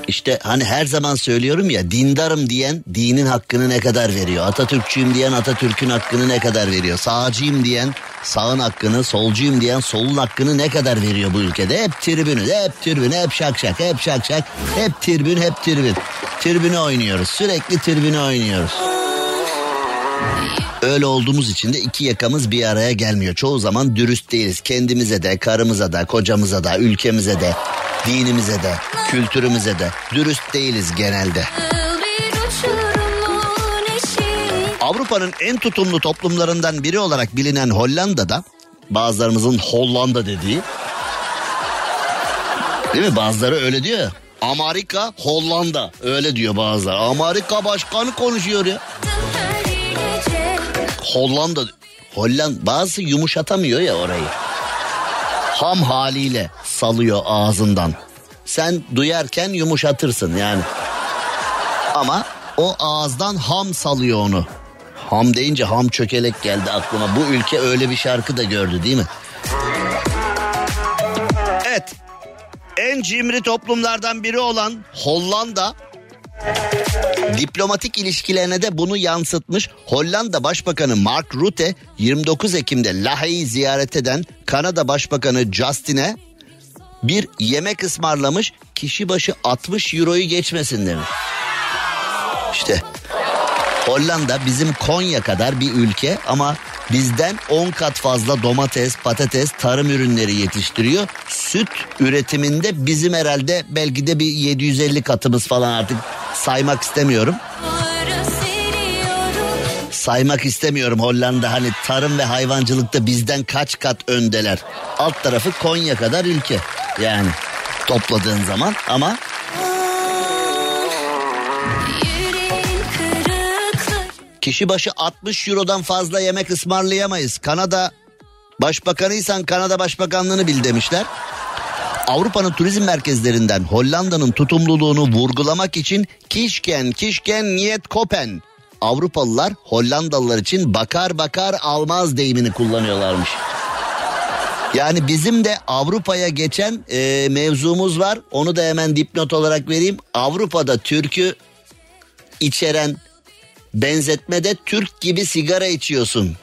işte hani her zaman söylüyorum ya dindarım diyen dinin hakkını ne kadar veriyor? Atatürkçüyüm diyen Atatürk'ün hakkını ne kadar veriyor? Sağcıyım diyen sağın hakkını, solcuyum diyen solun hakkını ne kadar veriyor bu ülkede? Hep tribünü, hep tribün, hep şak şak, hep şak şak, hep tribün, hep tribün. Tribünü oynuyoruz, sürekli tribünü oynuyoruz. Öyle olduğumuz için de iki yakamız bir araya gelmiyor. Çoğu zaman dürüst değiliz. Kendimize de, karımıza da, kocamıza da, ülkemize de, dinimize de, kültürümüze de dürüst değiliz genelde. Avrupa'nın en tutumlu toplumlarından biri olarak bilinen Hollanda'da bazılarımızın Hollanda dediği değil mi bazıları öyle diyor. Amerika Hollanda öyle diyor bazıları. Amerika başkanı konuşuyor ya. Hollanda Hollanda bazı yumuşatamıyor ya orayı. Ham haliyle salıyor ağzından. Sen duyarken yumuşatırsın yani. Ama o ağızdan ham salıyor onu. Ham deyince ham çökelek geldi aklıma. Bu ülke öyle bir şarkı da gördü değil mi? Evet. En cimri toplumlardan biri olan Hollanda diplomatik ilişkilerine de bunu yansıtmış. Hollanda Başbakanı Mark Rutte 29 Ekim'de Lahey'i ziyaret eden Kanada Başbakanı Justin'e bir yemek ısmarlamış kişi başı 60 euroyu geçmesin demiş. İşte Hollanda bizim Konya kadar bir ülke ama bizden 10 kat fazla domates, patates, tarım ürünleri yetiştiriyor. Süt üretiminde bizim herhalde belki de bir 750 katımız falan artık saymak istemiyorum. Saymak istemiyorum Hollanda hani tarım ve hayvancılıkta bizden kaç kat öndeler. Alt tarafı Konya kadar ülke yani topladığın zaman ama kırıkları kişi başı 60 eurodan fazla yemek ısmarlayamayız. Kanada başbakanıysan Kanada başbakanlığını bil demişler. Avrupa'nın turizm merkezlerinden Hollanda'nın tutumluluğunu vurgulamak için Kişken, Kişken, Niyet Kopen. Avrupalılar Hollandalılar için bakar bakar almaz deyimini kullanıyorlarmış. Yani bizim de Avrupa'ya geçen e, mevzumuz var. Onu da hemen dipnot olarak vereyim. Avrupa'da türkü içeren benzetmede Türk gibi sigara içiyorsun.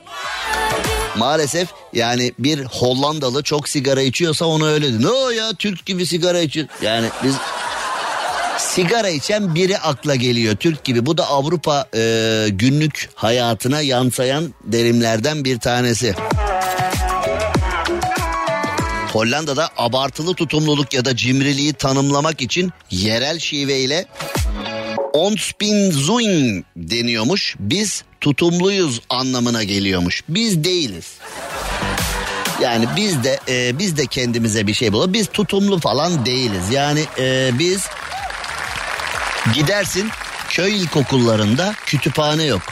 Maalesef yani bir Hollandalı çok sigara içiyorsa onu öyle diyor. Ne o ya Türk gibi sigara içiyor. Yani biz sigara içen biri akla geliyor Türk gibi. Bu da Avrupa e, günlük hayatına yansıyan derimlerden bir tanesi. Hollanda'da abartılı tutumluluk ya da cimriliği tanımlamak için yerel şiveyle Onspinzuing deniyormuş. Biz tutumluyuz anlamına geliyormuş. Biz değiliz. Yani biz de e, biz de kendimize bir şey bulalım. Biz tutumlu falan değiliz. Yani e, biz gidersin köy ilkokullarında kütüphane yok.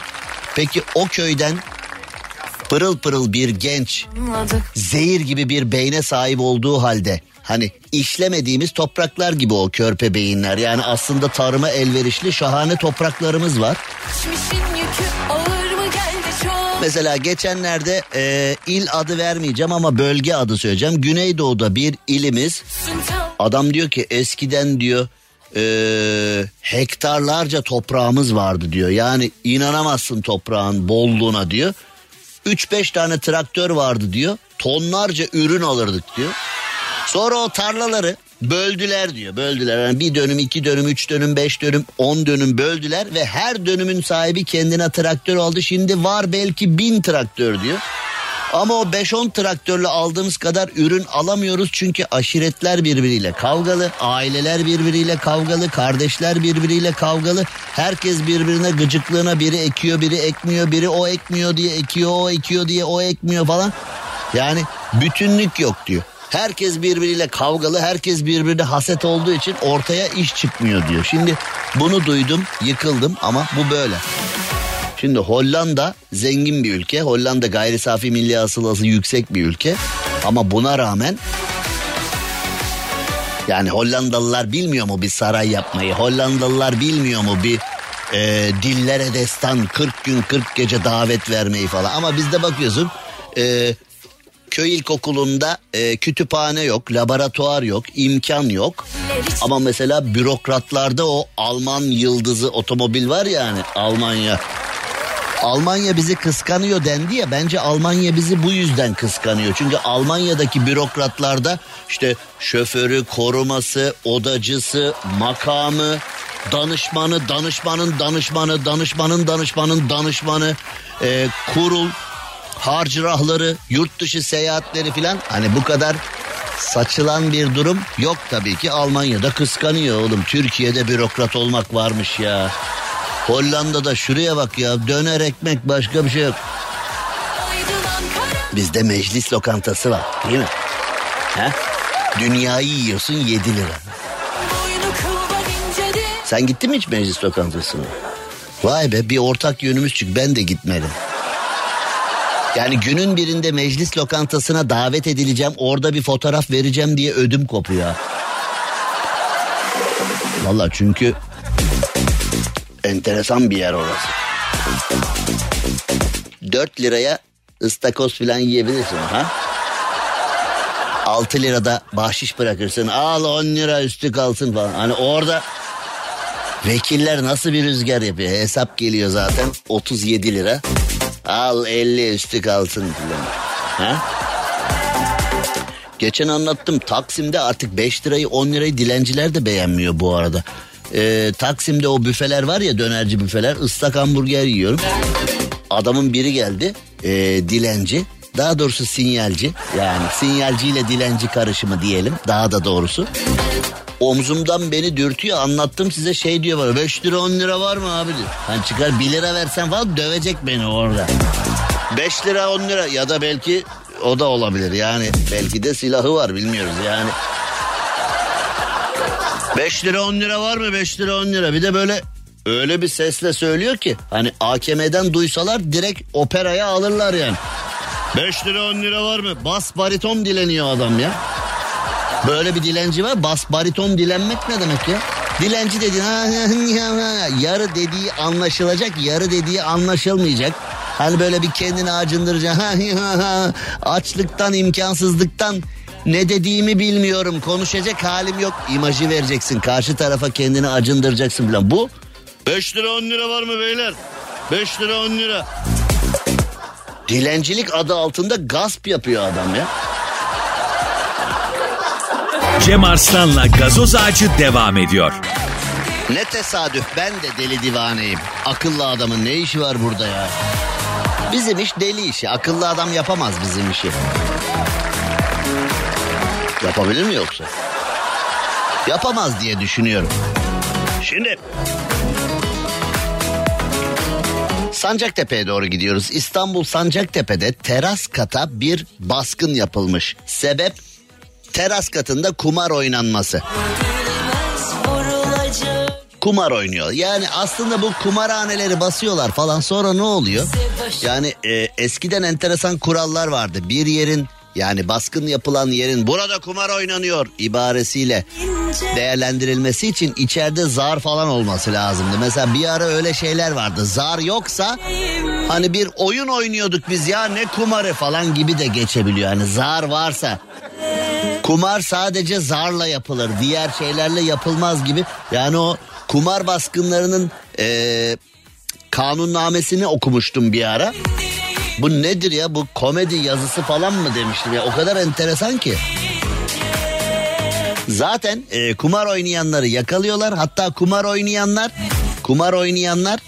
Peki o köyden pırıl pırıl bir genç zehir gibi bir beyne sahip olduğu halde hani işlemediğimiz topraklar gibi o körpe beyinler. Yani aslında tarıma elverişli şahane topraklarımız var. Mesela geçenlerde e, il adı vermeyeceğim ama bölge adı söyleyeceğim. Güneydoğu'da bir ilimiz adam diyor ki eskiden diyor e, hektarlarca toprağımız vardı diyor. Yani inanamazsın toprağın bolluğuna diyor. 3-5 tane traktör vardı diyor. Tonlarca ürün alırdık diyor. Sonra o tarlaları böldüler diyor böldüler. Yani bir dönüm iki dönüm üç dönüm beş dönüm on dönüm böldüler ve her dönümün sahibi kendine traktör aldı. Şimdi var belki bin traktör diyor. Ama o 5-10 traktörle aldığımız kadar ürün alamıyoruz çünkü aşiretler birbiriyle kavgalı, aileler birbiriyle kavgalı, kardeşler birbiriyle kavgalı. Herkes birbirine gıcıklığına biri ekiyor, biri ekmiyor, biri o ekmiyor diye ekiyor, o ekiyor diye o ekmiyor falan. Yani bütünlük yok diyor. Herkes birbiriyle kavgalı, herkes birbirine haset olduğu için ortaya iş çıkmıyor diyor. Şimdi bunu duydum, yıkıldım ama bu böyle. Şimdi Hollanda zengin bir ülke. Hollanda gayri safi milli hasılası yüksek bir ülke. Ama buna rağmen yani Hollandalılar bilmiyor mu bir saray yapmayı? Hollandalılar bilmiyor mu bir e, dillere destan 40 gün 40 gece davet vermeyi falan? Ama bizde bakıyorsun e, köy ilkokulunda e, kütüphane yok, laboratuvar yok, imkan yok. Ama mesela bürokratlarda o Alman yıldızı otomobil var ya hani Almanya. Almanya bizi kıskanıyor dendi ya bence Almanya bizi bu yüzden kıskanıyor. Çünkü Almanya'daki bürokratlarda işte şoförü, koruması, odacısı, makamı, danışmanı, danışmanın danışmanı, danışmanın danışmanın danışmanı, e, kurul, harcırahları, yurt dışı seyahatleri filan hani bu kadar saçılan bir durum yok tabii ki Almanya'da kıskanıyor oğlum. Türkiye'de bürokrat olmak varmış ya. Hollanda'da şuraya bak ya döner ekmek başka bir şey yok. Bizde meclis lokantası var değil mi? He? Dünyayı yiyorsun 7 lira. Sen gittin mi hiç meclis lokantasına? Vay be bir ortak yönümüz çünkü ben de gitmedim. Yani günün birinde meclis lokantasına davet edileceğim orada bir fotoğraf vereceğim diye ödüm kopuyor. Valla çünkü enteresan bir yer orası. 4 liraya ıstakoz falan yiyebilirsin ha? 6 lirada bahşiş bırakırsın. Al 10 lira üstü kalsın falan. Hani orada vekiller nasıl bir rüzgar yapıyor? Hesap geliyor zaten 37 lira. Al 50 üstü kalsın falan. Ha? Geçen anlattım Taksim'de artık 5 lirayı 10 lirayı dilenciler de beğenmiyor bu arada. Ee, Taksim'de o büfeler var ya dönerci büfeler ıslak hamburger yiyorum. Adamın biri geldi e, dilenci daha doğrusu sinyalci yani sinyalciyle dilenci karışımı diyelim daha da doğrusu. Omzumdan beni dürtüyor anlattım size şey diyor bana 5 lira 10 lira var mı abi diyor. Hani çıkar 1 lira versen falan dövecek beni orada. 5 lira 10 lira ya da belki o da olabilir yani belki de silahı var bilmiyoruz yani. 5 lira 10 lira var mı 5 lira 10 lira bir de böyle öyle bir sesle söylüyor ki hani AKM'den duysalar direkt operaya alırlar yani. 5 lira 10 lira var mı? Bas bariton dileniyor adam ya. Böyle bir dilenci var. Bas bariton dilenmek ne demek ya? Dilenci dediğin yarı dediği anlaşılacak, yarı dediği anlaşılmayacak. Hani böyle bir kendini acındıracak. Açlıktan, imkansızlıktan ne dediğimi bilmiyorum. Konuşacak halim yok. İmajı vereceksin. Karşı tarafa kendini acındıracaksın falan. Bu 5 lira 10 lira var mı beyler? 5 lira 10 lira. Dilencilik adı altında gasp yapıyor adam ya. Cem Arslan'la gazoz ağacı devam ediyor. Ne tesadüf ben de deli divaneyim. Akıllı adamın ne işi var burada ya? Bizim iş deli işi. Akıllı adam yapamaz bizim işi. Yapabilir mi yoksa? Yapamaz diye düşünüyorum. Şimdi Sancaktepe'ye doğru gidiyoruz. İstanbul Sancaktepe'de teras kata bir baskın yapılmış. Sebep teras katında kumar oynanması. Kumar oynuyor. Yani aslında bu kumarhaneleri basıyorlar falan sonra ne oluyor? Yani e, eskiden enteresan kurallar vardı. Bir yerin yani baskın yapılan yerin burada kumar oynanıyor ibaresiyle değerlendirilmesi için içeride zar falan olması lazımdı. Mesela bir ara öyle şeyler vardı. Zar yoksa hani bir oyun oynuyorduk biz ya ne kumarı falan gibi de geçebiliyor. Yani zar varsa kumar sadece zarla yapılır. Diğer şeylerle yapılmaz gibi. Yani o kumar baskınlarının eee kanunnamesini okumuştum bir ara. Bu nedir ya bu komedi yazısı falan mı demiştim ya o kadar enteresan ki. Zaten e, kumar oynayanları yakalıyorlar. Hatta kumar oynayanlar kumar oynayanlar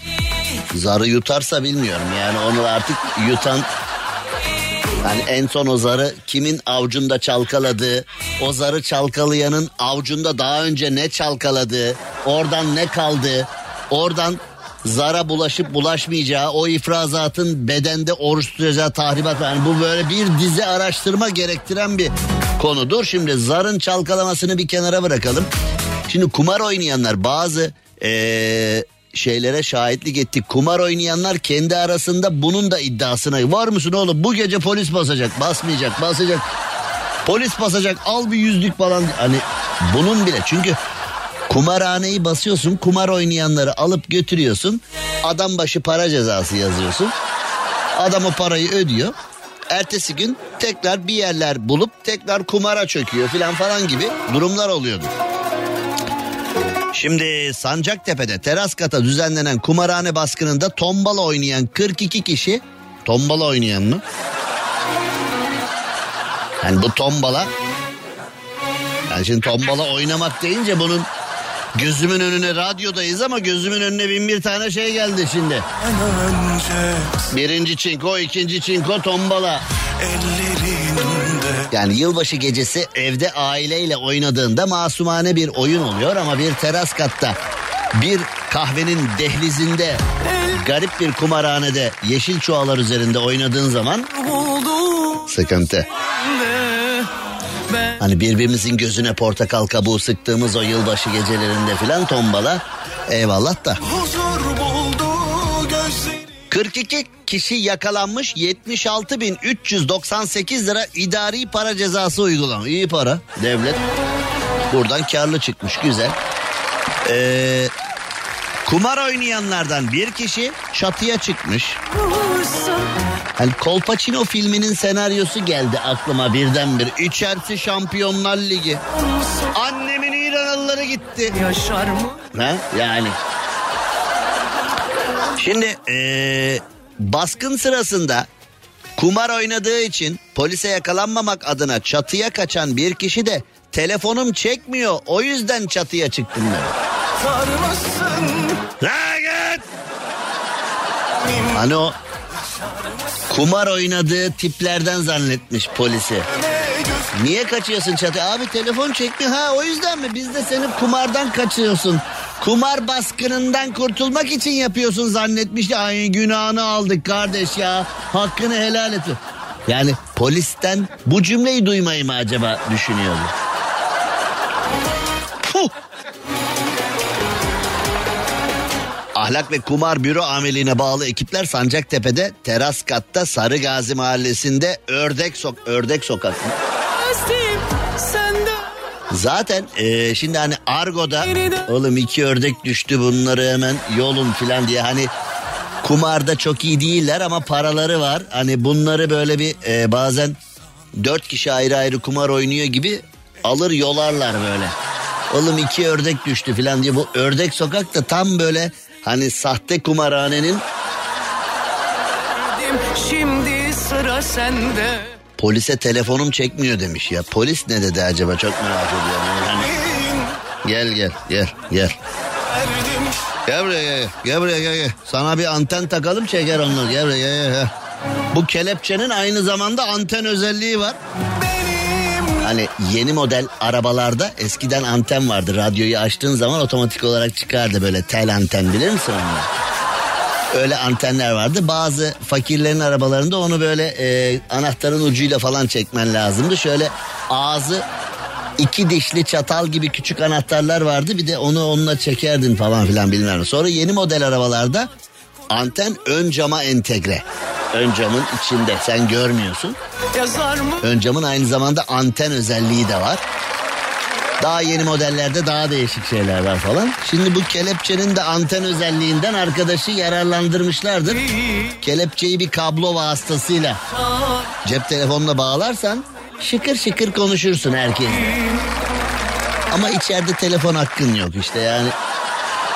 zarı yutarsa bilmiyorum. Yani onu artık yutan yani en son o zarı kimin avcunda çalkaladığı, o zarı çalkalayanın avcunda daha önce ne çalkaladığı, oradan ne kaldı, oradan zara bulaşıp bulaşmayacağı, o ifrazatın bedende oruç tutacağı tahribat. Yani bu böyle bir dizi araştırma gerektiren bir konudur. Şimdi zarın çalkalamasını bir kenara bırakalım. Şimdi kumar oynayanlar bazı ee, şeylere şahitlik ettik. Kumar oynayanlar kendi arasında bunun da iddiasına var mısın oğlum bu gece polis basacak basmayacak basacak polis basacak al bir yüzlük falan hani bunun bile çünkü kumarhaneyi basıyorsun kumar oynayanları alıp götürüyorsun adam başı para cezası yazıyorsun adam o parayı ödüyor ertesi gün tekrar bir yerler bulup tekrar kumara çöküyor filan falan gibi durumlar oluyordu. Şimdi Sancaktepe'de teras kata düzenlenen kumarhane baskınında tombala oynayan 42 kişi tombala oynayan mı? Yani bu tombala yani şimdi tombala oynamak deyince bunun gözümün önüne radyodayız ama gözümün önüne bin bir tane şey geldi şimdi. Birinci çinko, ikinci çinko, tombala. Yani yılbaşı gecesi evde aileyle oynadığında masumane bir oyun oluyor ama bir teras katta bir kahvenin dehlizinde garip bir kumarhanede yeşil çuvalar üzerinde oynadığın zaman sıkıntı. Hani birbirimizin gözüne portakal kabuğu sıktığımız o yılbaşı gecelerinde filan tombala eyvallah da. 42 kişi yakalanmış 76.398 lira idari para cezası uygulanmış. İyi para devlet. Buradan karlı çıkmış güzel. Ee, kumar oynayanlardan bir kişi çatıya çıkmış. Hani Kolpaçino filminin senaryosu geldi aklıma birdenbire. İçerisi Şampiyonlar Ligi. Annemin İranlıları gitti. Yaşar mı? Ha? Yani. Şimdi ee, baskın sırasında kumar oynadığı için polise yakalanmamak adına çatıya kaçan bir kişi de telefonum çekmiyor o yüzden çatıya çıktım dedi. Git! Hani o kumar oynadığı tiplerden zannetmiş polisi. Niye kaçıyorsun çatıya? Abi telefon çekmiyor. Ha o yüzden mi? Biz de seni kumardan kaçıyorsun. Kumar baskınından kurtulmak için yapıyorsun zannetmiş. Ay günahını aldık kardeş ya. Hakkını helal et. Yani polisten bu cümleyi duymayı mı acaba düşünüyordu? Ahlak ve Kumar Büro Amirliğine bağlı ekipler Sancaktepe'de teras katta Sarı Gazi Mahallesi'nde Ördek Sok Ördek Sokak. Zaten e, şimdi hani Argo'da oğlum iki ördek düştü bunları hemen yolun filan diye hani kumarda çok iyi değiller ama paraları var. Hani bunları böyle bir e, bazen dört kişi ayrı ayrı kumar oynuyor gibi alır yolarlar böyle. Oğlum iki ördek düştü filan diye bu ördek sokak da tam böyle hani sahte kumarhanenin Şimdi sıra sende. polise telefonum çekmiyor demiş ya. Polis ne dedi acaba çok merak ediyorum. Yani gel gel gel gel. Gel buraya gel. Gel buraya gel gel. Sana bir anten takalım çeker onları. Gel buraya gel, gel. gel. Bu kelepçenin aynı zamanda anten özelliği var. Hani yeni model arabalarda eskiden anten vardı. Radyoyu açtığın zaman otomatik olarak çıkardı böyle tel anten bilir misin onu? Öyle antenler vardı. Bazı fakirlerin arabalarında onu böyle e, anahtarın ucuyla falan çekmen lazımdı. Şöyle ağzı iki dişli çatal gibi küçük anahtarlar vardı. Bir de onu onunla çekerdin falan filan bilmem. Sonra yeni model arabalarda anten ön cama entegre. Ön camın içinde sen görmüyorsun. Ön camın aynı zamanda anten özelliği de var. Daha yeni modellerde daha değişik şeyler var falan. Şimdi bu kelepçenin de anten özelliğinden arkadaşı yararlandırmışlardır. Kelepçeyi bir kablo vasıtasıyla cep telefonuna bağlarsan şıkır şıkır konuşursun herkes. Ama içeride telefon hakkın yok işte yani.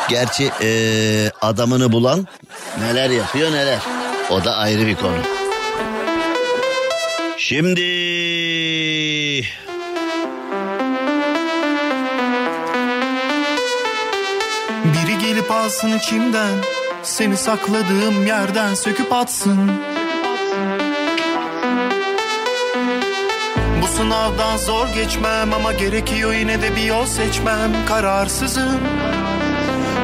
Gerçi eee, adamını bulan neler yapıyor neler. O da ayrı bir konu. Şimdi Biri gelip alsın içimden Seni sakladığım yerden söküp atsın. Bu sınavdan zor geçmem ama gerekiyor yine de bir yol seçmem. Kararsızım.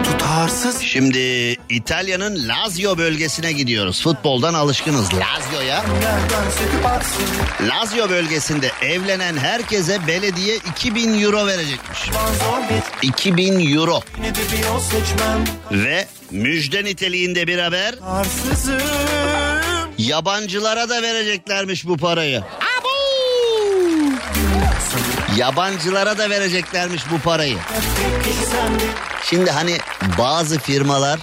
Tutarsız Şimdi İtalya'nın Lazio bölgesine gidiyoruz. Futboldan alışkınız Lazio'ya. Lazio bölgesinde evlenen herkese belediye 2000 euro verecekmiş. Zor geç 2000 euro. Ve müjde niteliğinde bir haber. Yabancılara da vereceklermiş bu parayı. Yabancılara da vereceklermiş bu parayı. Şimdi hani bazı firmalar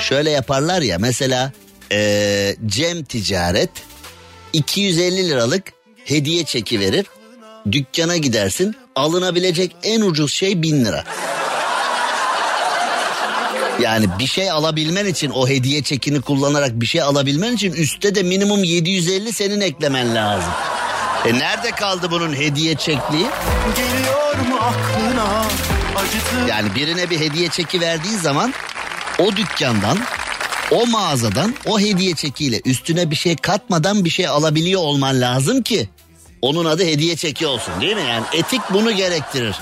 şöyle yaparlar ya mesela eee, Cem Ticaret 250 liralık hediye çeki verir. Dükkana gidersin alınabilecek en ucuz şey 1000 lira. Yani bir şey alabilmen için o hediye çekini kullanarak bir şey alabilmen için üstte de minimum 750 senin eklemen lazım. E nerede kaldı bunun hediye çekliği? geliyor mu aklına Acıtır Yani birine bir hediye çeki verdiği zaman o dükkandan, o mağazadan o hediye çekiyle üstüne bir şey katmadan bir şey alabiliyor olman lazım ki onun adı hediye çeki olsun değil mi? Yani etik bunu gerektirir.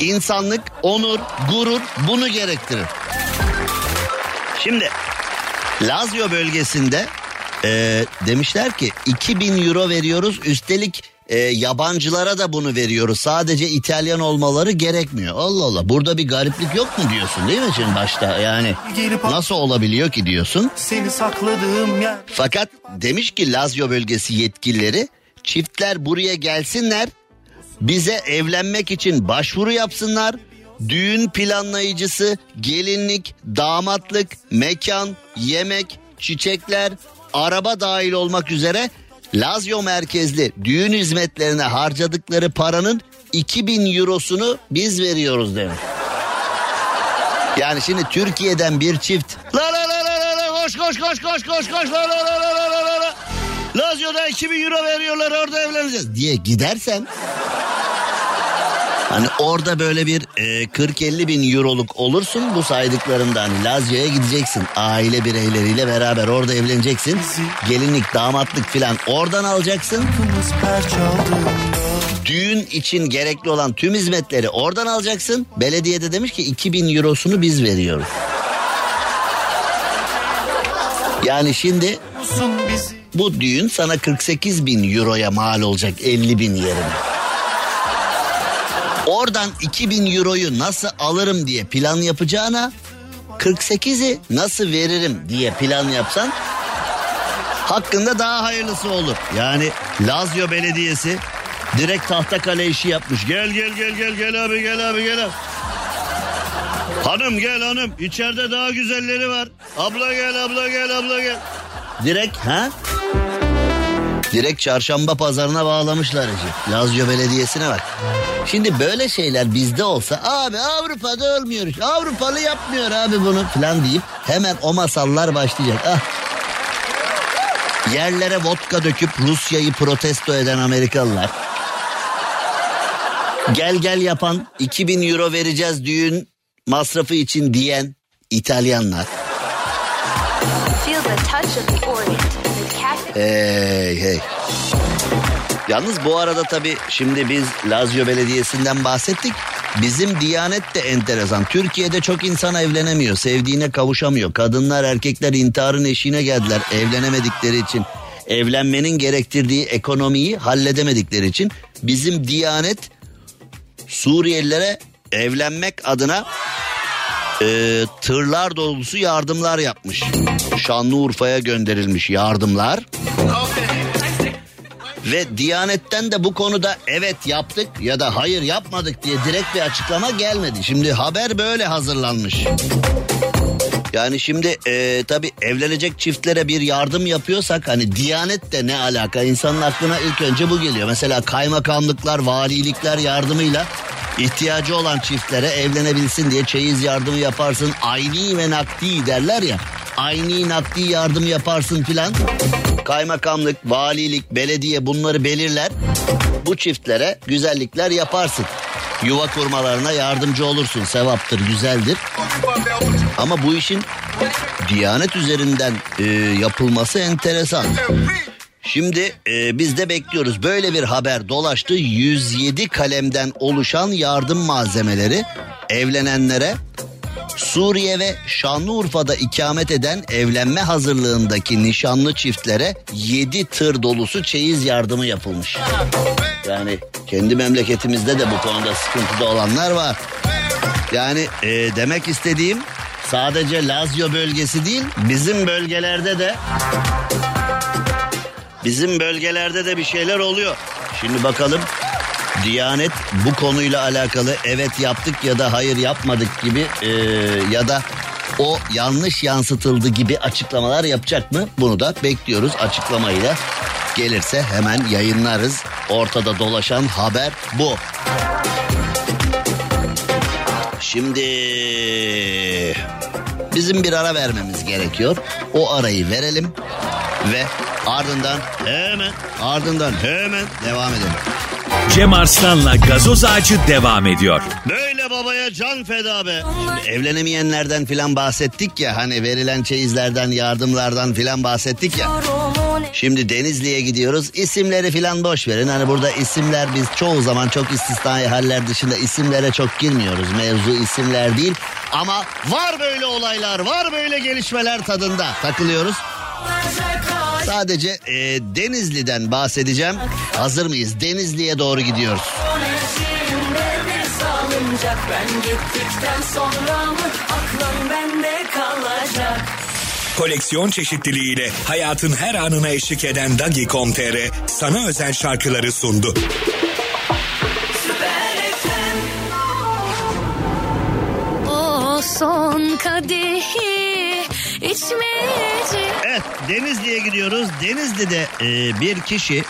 İnsanlık, onur, gurur bunu gerektirir. Şimdi Lazio bölgesinde e, demişler ki 2000 euro veriyoruz üstelik e, yabancılara da bunu veriyoruz. Sadece İtalyan olmaları gerekmiyor. Allah Allah burada bir gariplik yok mu diyorsun değil mi şimdi başta yani nasıl olabiliyor ki diyorsun. Seni sakladığım yer Fakat demiş ki Lazio bölgesi yetkilileri çiftler buraya gelsinler bize evlenmek için başvuru yapsınlar. Düğün planlayıcısı, gelinlik, damatlık, mekan, yemek, çiçekler, araba dahil olmak üzere Lazio merkezli düğün hizmetlerine harcadıkları paranın 2000 eurosunu biz veriyoruz demiş. Yani şimdi Türkiye'den bir çift la la la la la koş koş koş koş koş koş la la la la la la la Lazio'da 2000 euro veriyorlar orada evleneceğiz diye gidersen Hani orada böyle bir e, 40-50 bin euroluk olursun bu saydıklarımda hani Lazio'ya gideceksin. Aile bireyleriyle beraber orada evleneceksin. Gelinlik, damatlık filan oradan alacaksın. Düğün için gerekli olan tüm hizmetleri oradan alacaksın. Belediye de demiş ki 2000 eurosunu biz veriyoruz. Yani şimdi bu düğün sana 48 bin euroya mal olacak 50 bin yerine. Oradan 2000 euroyu nasıl alırım diye plan yapacağına 48'i nasıl veririm diye plan yapsan hakkında daha hayırlısı olur. Yani Lazio Belediyesi direkt tahtakale işi yapmış. Gel gel gel gel gel abi gel abi gel abi. Hanım gel hanım içeride daha güzelleri var. Abla gel abla gel abla gel. Direkt ha? Direkt çarşamba pazarına bağlamışlar işi. Lazio Belediyesi'ne bak. Şimdi böyle şeyler bizde olsa abi Avrupa'da olmuyor. Avrupalı yapmıyor abi bunu falan deyip hemen o masallar başlayacak. Ah. Yerlere vodka döküp Rusya'yı protesto eden Amerikalılar. Gel gel yapan 2000 euro vereceğiz düğün masrafı için diyen İtalyanlar. Feel the touch of the Hey hey. Yalnız bu arada tabii şimdi biz Lazio Belediyesi'nden bahsettik. Bizim Diyanet de enteresan. Türkiye'de çok insan evlenemiyor, sevdiğine kavuşamıyor. Kadınlar erkekler intiharın eşiğine geldiler evlenemedikleri için. Evlenmenin gerektirdiği ekonomiyi halledemedikleri için bizim Diyanet Suriyelilere evlenmek adına e, tırlar dolusu yardımlar yapmış. Şanlıurfa'ya gönderilmiş yardımlar. Ve Diyanet'ten de bu konuda evet yaptık ya da hayır yapmadık diye direkt bir açıklama gelmedi. Şimdi haber böyle hazırlanmış. Yani şimdi e, tabii evlenecek çiftlere bir yardım yapıyorsak hani Diyanet de ne alaka? İnsanın aklına ilk önce bu geliyor. Mesela kaymakamlıklar, valilikler yardımıyla ihtiyacı olan çiftlere evlenebilsin diye çeyiz yardımı yaparsın. Ayni ve nakdi derler ya. Ayni nakdi yardım yaparsın filan. Kaymakamlık, valilik, belediye bunları belirler. Bu çiftlere güzellikler yaparsın. yuva kurmalarına yardımcı olursun. Sevaptır, güzeldir. Ama bu işin Diyanet üzerinden e, yapılması enteresan. Şimdi e, biz de bekliyoruz. Böyle bir haber dolaştı. 107 kalemden oluşan yardım malzemeleri evlenenlere Suriye ve Şanlıurfa'da ikamet eden evlenme hazırlığındaki nişanlı çiftlere 7 tır dolusu çeyiz yardımı yapılmış. Yani kendi memleketimizde de bu konuda sıkıntıda olanlar var. Yani e, demek istediğim sadece Lazio bölgesi değil bizim bölgelerde de bizim bölgelerde de bir şeyler oluyor. Şimdi bakalım Diyanet bu konuyla alakalı evet yaptık ya da hayır yapmadık gibi e, ya da o yanlış yansıtıldı gibi açıklamalar yapacak mı? Bunu da bekliyoruz açıklamayla. Gelirse hemen yayınlarız. Ortada dolaşan haber bu. Şimdi bizim bir ara vermemiz gerekiyor. O arayı verelim ve ardından hemen ardından hemen devam edelim. Cem Arslan'la gazoz ağacı devam ediyor. Böyle babaya can feda be. Şimdi evlenemeyenlerden filan bahsettik ya hani verilen çeyizlerden yardımlardan filan bahsettik ya. Şimdi Denizli'ye gidiyoruz. İsimleri filan boş verin. Hani burada isimler biz çoğu zaman çok istisnai haller dışında isimlere çok girmiyoruz. Mevzu isimler değil. Ama var böyle olaylar, var böyle gelişmeler tadında takılıyoruz. Sadece e, Denizli'den bahsedeceğim. Hazır mıyız? Denizli'ye doğru gidiyoruz. Ben gittikten sonra mı aklım bende kalacak? Koleksiyon çeşitliliğiyle hayatın her anına eşlik eden Dagi.com.tr sana özel şarkıları sundu. O son kadehi içmeyecek. Evet Denizli'ye gidiyoruz. Denizli'de e, bir kişi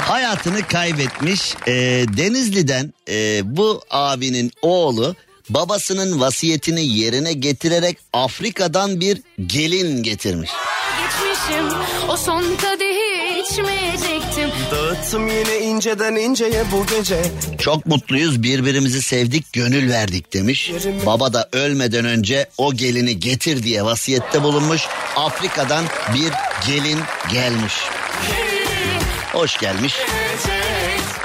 hayatını kaybetmiş. E, Denizli'den e, bu abinin oğlu babasının vasiyetini yerine getirerek Afrika'dan bir gelin getirmiş. Geçmişim o son kadehi içmeyecektim. Dağıttım yine inceden inceye bu gece. Çok mutluyuz birbirimizi sevdik gönül verdik demiş. Baba da ölmeden önce o gelini getir diye vasiyette bulunmuş. Afrika'dan bir gelin gelmiş. Hoş gelmiş.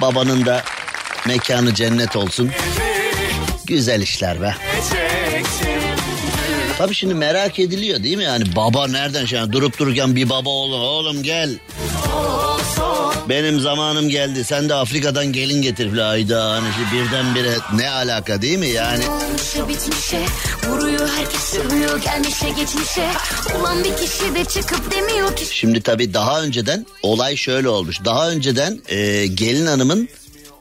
Babanın da mekanı cennet olsun. Güzel işler be. Tabii şimdi merak ediliyor değil mi? Yani baba nereden şey durup dururken bir baba oğlum oğlum gel. Benim zamanım geldi. Sen de Afrika'dan gelin getir. Hayda hani şu birdenbire ne alaka değil mi yani? Olmuşa bitmişe vuruyor herkes sövüyor gelmişe geçmişe. Olan bir kişi de çıkıp demiyor ki. Şimdi tabii daha önceden olay şöyle olmuş. Daha önceden e, gelin hanımın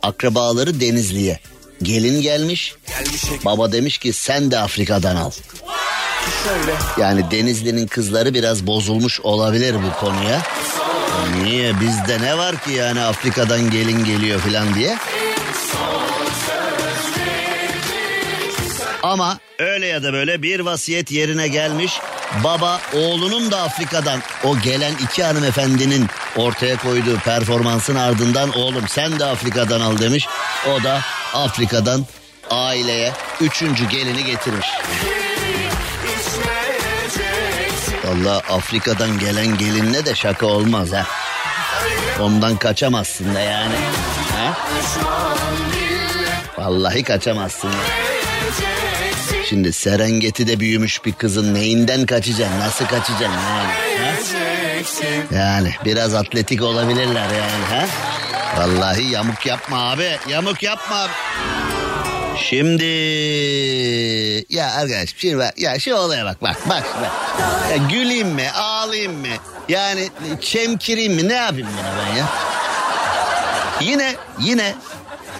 akrabaları Denizli'ye. Gelin gelmiş. Baba demiş ki sen de Afrika'dan al. Yani Denizli'nin kızları biraz bozulmuş olabilir bu konuya. Niye bizde ne var ki yani Afrika'dan gelin geliyor falan diye. Ama öyle ya da böyle bir vasiyet yerine gelmiş. Baba oğlunun da Afrika'dan o gelen iki hanımefendinin ortaya koyduğu performansın ardından oğlum sen de Afrika'dan al demiş. O da Afrika'dan aileye üçüncü gelini getirmiş. Valla Afrika'dan gelen gelinle de şaka olmaz ha. Ondan kaçamazsın da yani. Ha? Vallahi kaçamazsın. Şimdi Serengeti'de büyümüş bir kızın neyinden kaçacaksın? Nasıl kaçacaksın yani? Ha? Yani biraz atletik olabilirler yani ha? Vallahi yamuk yapma abi. Yamuk yapma. Şimdi ya arkadaş şimdi bak ya şu olaya bak bak bak bak. Ya güleyim mi ağlayayım mı? Yani çemkireyim mi ne yapayım buna ben ya? Yine yine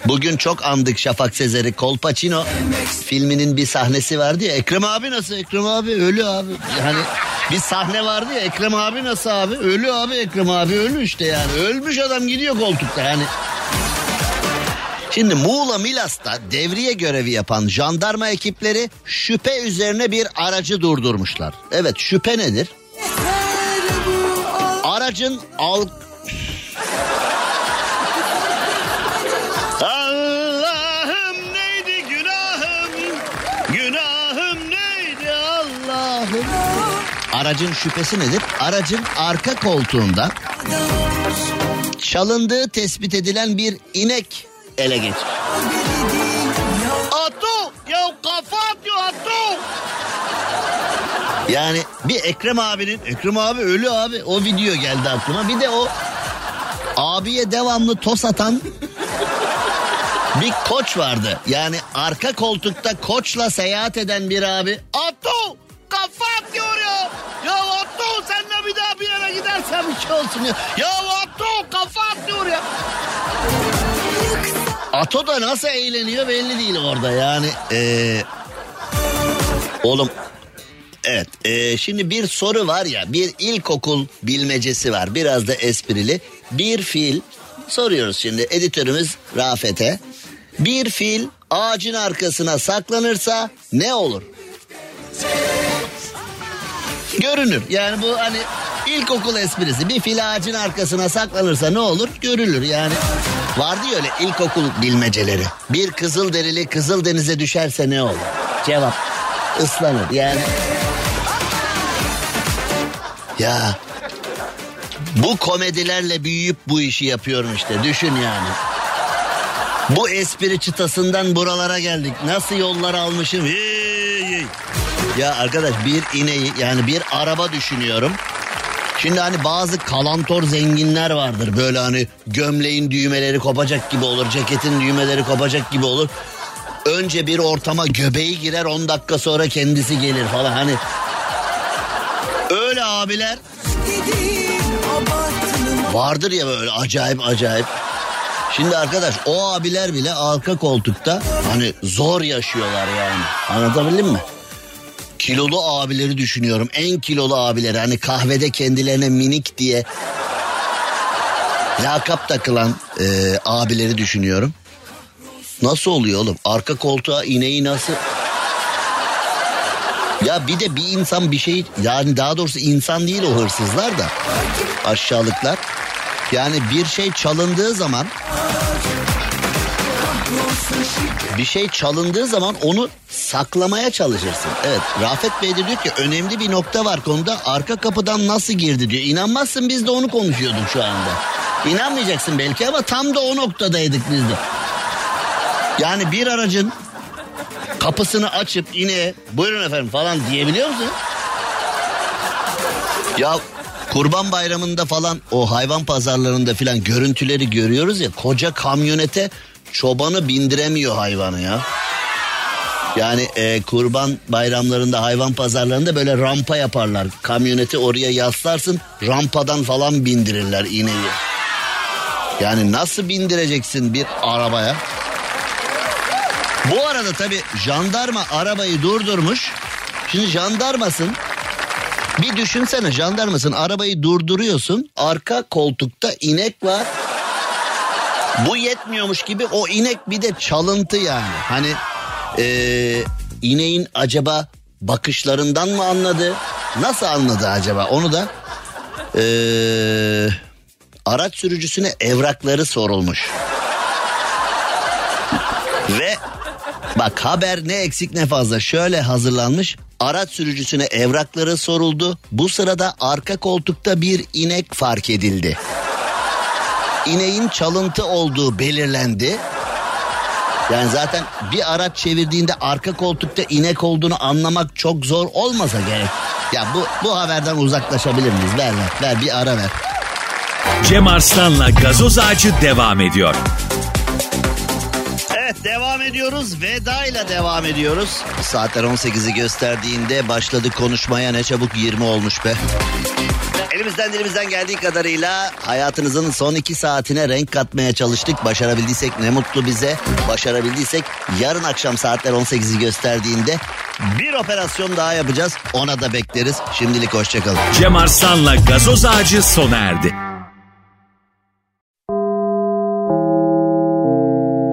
bugün çok andık Şafak Sezer'i Kolpaçino filminin bir sahnesi vardı ya Ekrem abi nasıl Ekrem abi ölü abi hani bir sahne vardı ya Ekrem abi nasıl abi ölü abi Ekrem abi ölü işte yani ölmüş adam gidiyor koltukta yani Şimdi Muğla Milas'ta devriye görevi yapan jandarma ekipleri şüphe üzerine bir aracı durdurmuşlar. Evet şüphe nedir? Aracın al... aracın şüphesi nedir? Aracın arka koltuğunda çalındığı tespit edilen bir inek ele geçmiş. Atu! Ya kafa atıyor Atu! Yani bir Ekrem abinin, Ekrem abi ölü abi o video geldi aklıma. Bir de o abiye devamlı toz atan bir koç vardı. Yani arka koltukta koçla seyahat eden bir abi. Bir şey olsun ya. Ya Atu kafa atıyor ya! Ato da nasıl eğleniyor belli değil orada yani. Ee, oğlum evet ee, şimdi bir soru var ya bir ilkokul bilmecesi var biraz da esprili. Bir fil soruyoruz şimdi editörümüz Rafet'e. Bir fil ağacın arkasına saklanırsa ne olur? Görünür yani bu hani ilkokul esprisi bir fil ağacın arkasına saklanırsa ne olur görülür yani. Vardı ya öyle ilkokul bilmeceleri. Bir kızıl derili kızıl denize düşerse ne olur? Cevap ıslanır yani. Ya bu komedilerle büyüyüp bu işi yapıyorum işte düşün yani. Bu espri çıtasından buralara geldik. Nasıl yollar almışım. Hey, hey. Ya arkadaş bir ineği yani bir araba düşünüyorum. Şimdi hani bazı kalantor zenginler vardır. Böyle hani gömleğin düğmeleri kopacak gibi olur. Ceketin düğmeleri kopacak gibi olur. Önce bir ortama göbeği girer 10 dakika sonra kendisi gelir falan. Hani öyle abiler vardır ya böyle acayip acayip. Şimdi arkadaş o abiler bile arka koltukta hani zor yaşıyorlar yani. Anlatabildim mi? Kilolu abileri düşünüyorum. En kilolu abileri hani kahvede kendilerine minik diye lakap takılan e, abileri düşünüyorum. Nasıl oluyor oğlum? Arka koltuğa ineği nasıl... Ya bir de bir insan bir şey yani daha doğrusu insan değil o hırsızlar da aşağılıklar. Yani bir şey çalındığı zaman bir şey çalındığı zaman onu saklamaya çalışırsın. Evet Rafet Bey de diyor ki önemli bir nokta var konuda arka kapıdan nasıl girdi diyor. İnanmazsın biz de onu konuşuyorduk şu anda. İnanmayacaksın belki ama tam da o noktadaydık biz de. Yani bir aracın kapısını açıp yine buyurun efendim falan diyebiliyor musun? Ya Kurban Bayramı'nda falan o hayvan pazarlarında filan görüntüleri görüyoruz ya koca kamyonete çobanı bindiremiyor hayvanı ya. Yani e, kurban bayramlarında hayvan pazarlarında böyle rampa yaparlar. Kamyoneti oraya yaslarsın rampadan falan bindirirler ineği. Yani nasıl bindireceksin bir arabaya? Bu arada tabi jandarma arabayı durdurmuş. Şimdi jandarmasın bir düşünsene jandarmasın arabayı durduruyorsun. Arka koltukta inek var. Bu yetmiyormuş gibi o inek bir de çalıntı yani. Hani ee, ineğin acaba bakışlarından mı anladı? Nasıl anladı acaba? Onu da ee, araç sürücüsüne evrakları sorulmuş. Ve bak haber ne eksik ne fazla şöyle hazırlanmış. Araç sürücüsüne evrakları soruldu. Bu sırada arka koltukta bir inek fark edildi. İneğin çalıntı olduğu belirlendi. Yani zaten bir araç çevirdiğinde arka koltukta inek olduğunu anlamak çok zor olmasa gerek. Ya bu bu haberden uzaklaşabilir miyiz? Ver ver, ver bir ara ver. Cem Arslan'la gazoz ağacı devam ediyor. Evet devam ediyoruz. Veda ile devam ediyoruz. Saatler 18'i gösterdiğinde başladı konuşmaya ne çabuk 20 olmuş be. Elimizden dilimizden geldiği kadarıyla hayatınızın son iki saatine renk katmaya çalıştık. Başarabildiysek ne mutlu bize. Başarabildiysek yarın akşam saatler 18'i gösterdiğinde bir operasyon daha yapacağız. Ona da bekleriz. Şimdilik hoşçakalın. Cem Arslan'la gazoz ağacı sona erdi.